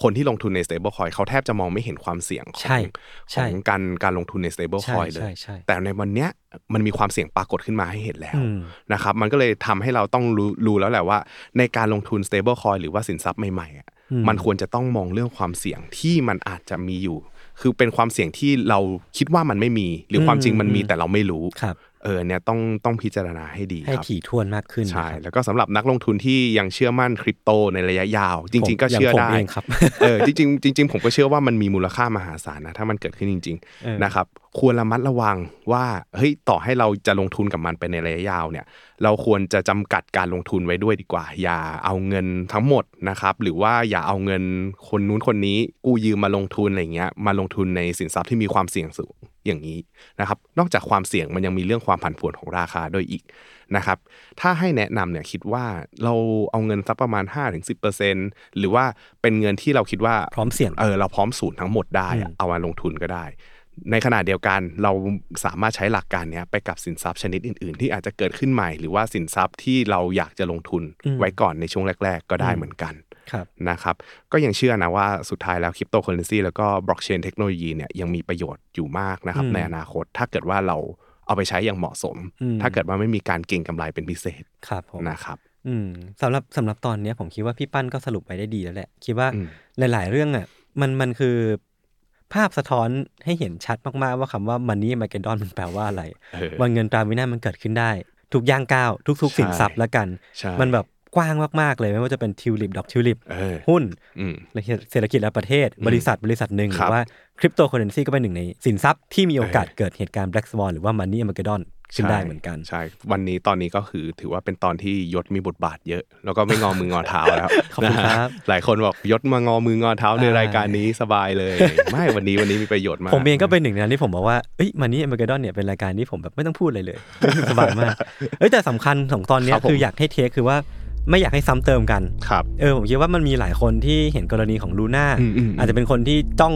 คนที่ลงทุนใน stable coin เขาแทบจะมองไม่เห็นความเสี่ยงขอใช่งใช่ของการการลงทุนใน stable ใช่ coin เลยใช่ใช่แต่ในวันเนี้ยมันมีความเสี่ยงปรากฏขึ้นมาให้เห็นแล้วอืมนะครับ มันก็เลยทำให้เราต้องรู้รู้แล้วแหละว่า ในการลงทุน stable coin หรือว่าสินทรัพย์ใหม่ๆอะอืมมันควรจะต้องมองเรื่องความเสี่ยงที่มันอาจจะมีอยู่ คือเป็นความเสี่ยงที่เราคิดว่ามันไม่มี หรือความจริงมันมีแต่เราไม่รู้ครับ เออเนี่ยต้องต้องพิจารณาให้ดีให้ครับถี่ถ้วนมากขึ้นใช่นะครับแล้วก็สำหรับนักลงทุนที่ยังเชื่อมั่นคริปโตในระยะยาว จริง ๆ ก็เชื่อผมได้เองครับเออจริงๆจริงๆผมก็เชื่อว่ามันมีมูลค่ามหาศาลนะถ้ามันเกิดขึ้นจริงเออๆนะครับควรระมัดระวังว่าเฮ้ยต่อให้เราจะลงทุนกับมันไปในระยะยาวเนี่ยเราควรจะจำกัดการลงทุนไว้ด้วยดีกว่า อย่าเอาเงินทั้งหมดนะครับ หรือว่าอย่าเอาเงินคนนู้นคนนี้กู้ยืมมาลงทุนอะไรเงี้ยมาลงทุนในสินทรัพย์ที่มีความเสี่ยงสูงอย่างนี้นะครับ นอกจากความเสี่ยงมันยังมีเรื่องความผันผวนของราคาด้วยอีกนะครับ ถ้าให้แนะนำเนี่ยคิดว่าเราเอาเงินสักประมาณ 5-10%หรือว่าเป็นเงินที่เราคิดว่าพร้อมเสี่ยงเออเราพร้อมศูนย์ทั้งหมดได้อะอืมเอามาลงทุนก็ได้ ในขณะเดียวกันเราสามารถใช้หลักการเนี้ยไปกับสินทรัพย์ชนิดอื่น ๆ ที่อาจจะเกิดขึ้นใหม่ หรือว่าสินทรัพย์ที่เราอยากจะลงทุนไว้ก่อนในช่วงแรก ๆ ก็ได้เหมือนกันครับนะครับก็ยังเชื่อนะว่าสุดท้ายแล้วคริปโตเคอเรนซีแล้วก็ blockchain technology เนี่ยยังมีประโยชน์อยู่มากนะครับอืมในอนาคตถ้าเกิดว่าเราเอาไปใช้อย่างเหมาะสมอืมถ้าเกิดว่าไม่มีการเก็งกำไรเป็นพิเศษครับผมนะครับอืมสำหรับสำหรับตอนเนี้ยผมคิดว่าพี่ปั้นก็สรุปไปได้ดีแล้วแหละ คิดว่าอืมหลาย ๆ เรื่องอะมันมันคือ ภาพสะท้อนให้เห็นชัดมาก ๆ ว่าคำว่ามันนี่มาเกดอนมันแปลว่าอะไรเออวันเงินตราวินาศมันเกิดขึ้นได้ ทุกย่างก้าว ทุก ๆ สินทรัพย์แล้วกันใช่มันแบบกว้างมาก ๆ เลยไม่ว่าจะเป็นทิวลิปดอกทิวลิปเออหุ้นอืมเศรษฐกิจและประเทศ บริษัทบริษัทหนึ่งหครัรืบอว่าคริปโตเคอเรนซีก็เป็นหนึ่งในสินทรัพย์ที่มีโอกาสเออเกิดเหตุการณ์ Black Swan หรือว่ามันนี่มาเกดอน ขึ้นได้เหมือนกันใช่ วันนี้ตอนนี้ก็คือถือว่าเป็นตอนที่ยศมีบทบาทเยอะ แล้วก็ไม่งอมืองอเท้าแล้วขอบคุณครับนะฮะหลายคนบอกยศมางอมืองอเท้าในอ่ารรายการนี้สบายเลย ไม่วันนี้วันนี้มีประโยชน์มากผมเองก็เป็นหนึ่งในนั้นที่ผมบอกว่าเอ้ยมันนี่มาเกดอนเนี่ยเป็นรายการที่ผมแบบไม่ต้องพูดอะไรเลยรู้สึกสบายมากเอ้ยแต่สำคัญของตอนเนี้ยคืออยากให้เทคคือว่าไม่อยากให้ซ้ำเติมกันครับเออผมคิดว่ามันมีหลายคนที่เห็นกรณีของลูน่าอืมอืมอาจจะเป็นคนที่จ้อง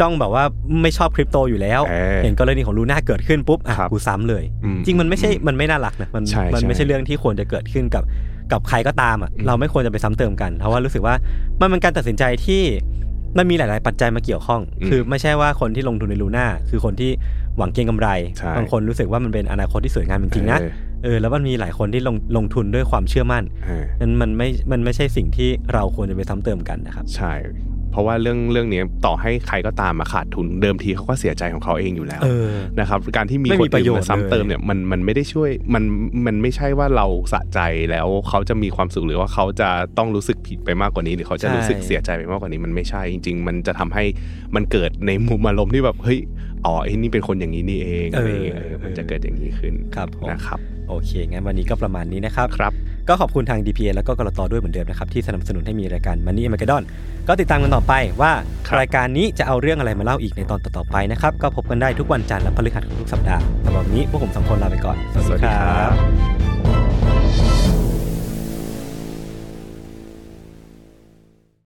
จ้องแบบว่าไม่ชอบคริปโตอยู่แล้วเออเห็นกรณีของลูน่าเกิดขึ้นปุ๊บอะครับกูซ้ำเลยอืมจริงมันไม่ใช่มันไม่น่ารักนะมันใช่มันใช่ไม่ใช่เรื่องที่ควรจะเกิดขึ้นกับกับใครก็ตามอะอืมเราไม่ควรจะไปซ้ำเติมกันเพราะว่ารู้สึกว่ามันเป็นการตัดสินใจที่มันมีหลาย ๆ ปัจจัยมาเกี่ยวข้องอืมคือไม่ใช่ว่าคนที่ลงทุนในลูน่าคือคนที่หวังเก็งกำไรใช่บางคนรู้สึกว่ามันเป็นอนาคตที่สวยงามจริงๆนะเออเออแล้วมันมีหลายคนที่ลงลงทุนด้วยความเชื่อมั่นเออนั้นมันไม่มันไม่ใช่สิ่งที่เราควรจะไปซ้ำเติมกันนะครับ ใช่เพ ราะว่าเรื่องเรื่องนี้ต่อให้ใครก็ตามมาขาดทุนเดิมทีเขาก็เสียใจของเขาเองอยู่แล้วเออนะครับการที่มีไม่คมีนประอื่โยนชน์มาซ้ำเติมเลยเนี่ยมันมันไม่ได้ช่วยมันมันไม่ใช่ว่าเราสะใจแล้วเขาจะมีความสุขหรือว่าเขาจะต้องรู้สึกผิดไปมากกว่านี้ หรือเขาจะรู้สึกเสียใจไปมากกว่านี้มันไม่ใช่จริง ๆ มันจะทำให้มันเกิดในมุมอารมณ์ที่แบบเฮ้ยอ๋อไอ้นี่เป็นคนอย่างนี้นี่เองอะไรอย่างเงี้ยเออมันจะเกิดอย่างนี้ขึ้นครับผมนะครับโอเค งั้นวันนี้ก็ประมาณนี้นะครับครับ ก็ขอบคุณทาง DPA แล้วก็กรตด้วยเหมือนเดิมนะครับ ที่สนับสนุนให้มีรายการ Money m a g e d o n ก็ติดตามกันต่อไปว่าครับรายการนี้จะเอาเรื่องอะไรมาเล่าอีกในตอนต่อๆไปนะครับ ก็พบกันได้ทุกวันจันทร์และพฤหัสของทุกสัปดาห์สำหรับวันนี้พวกผมสองคนลาไปก่อน สวัสดีครับ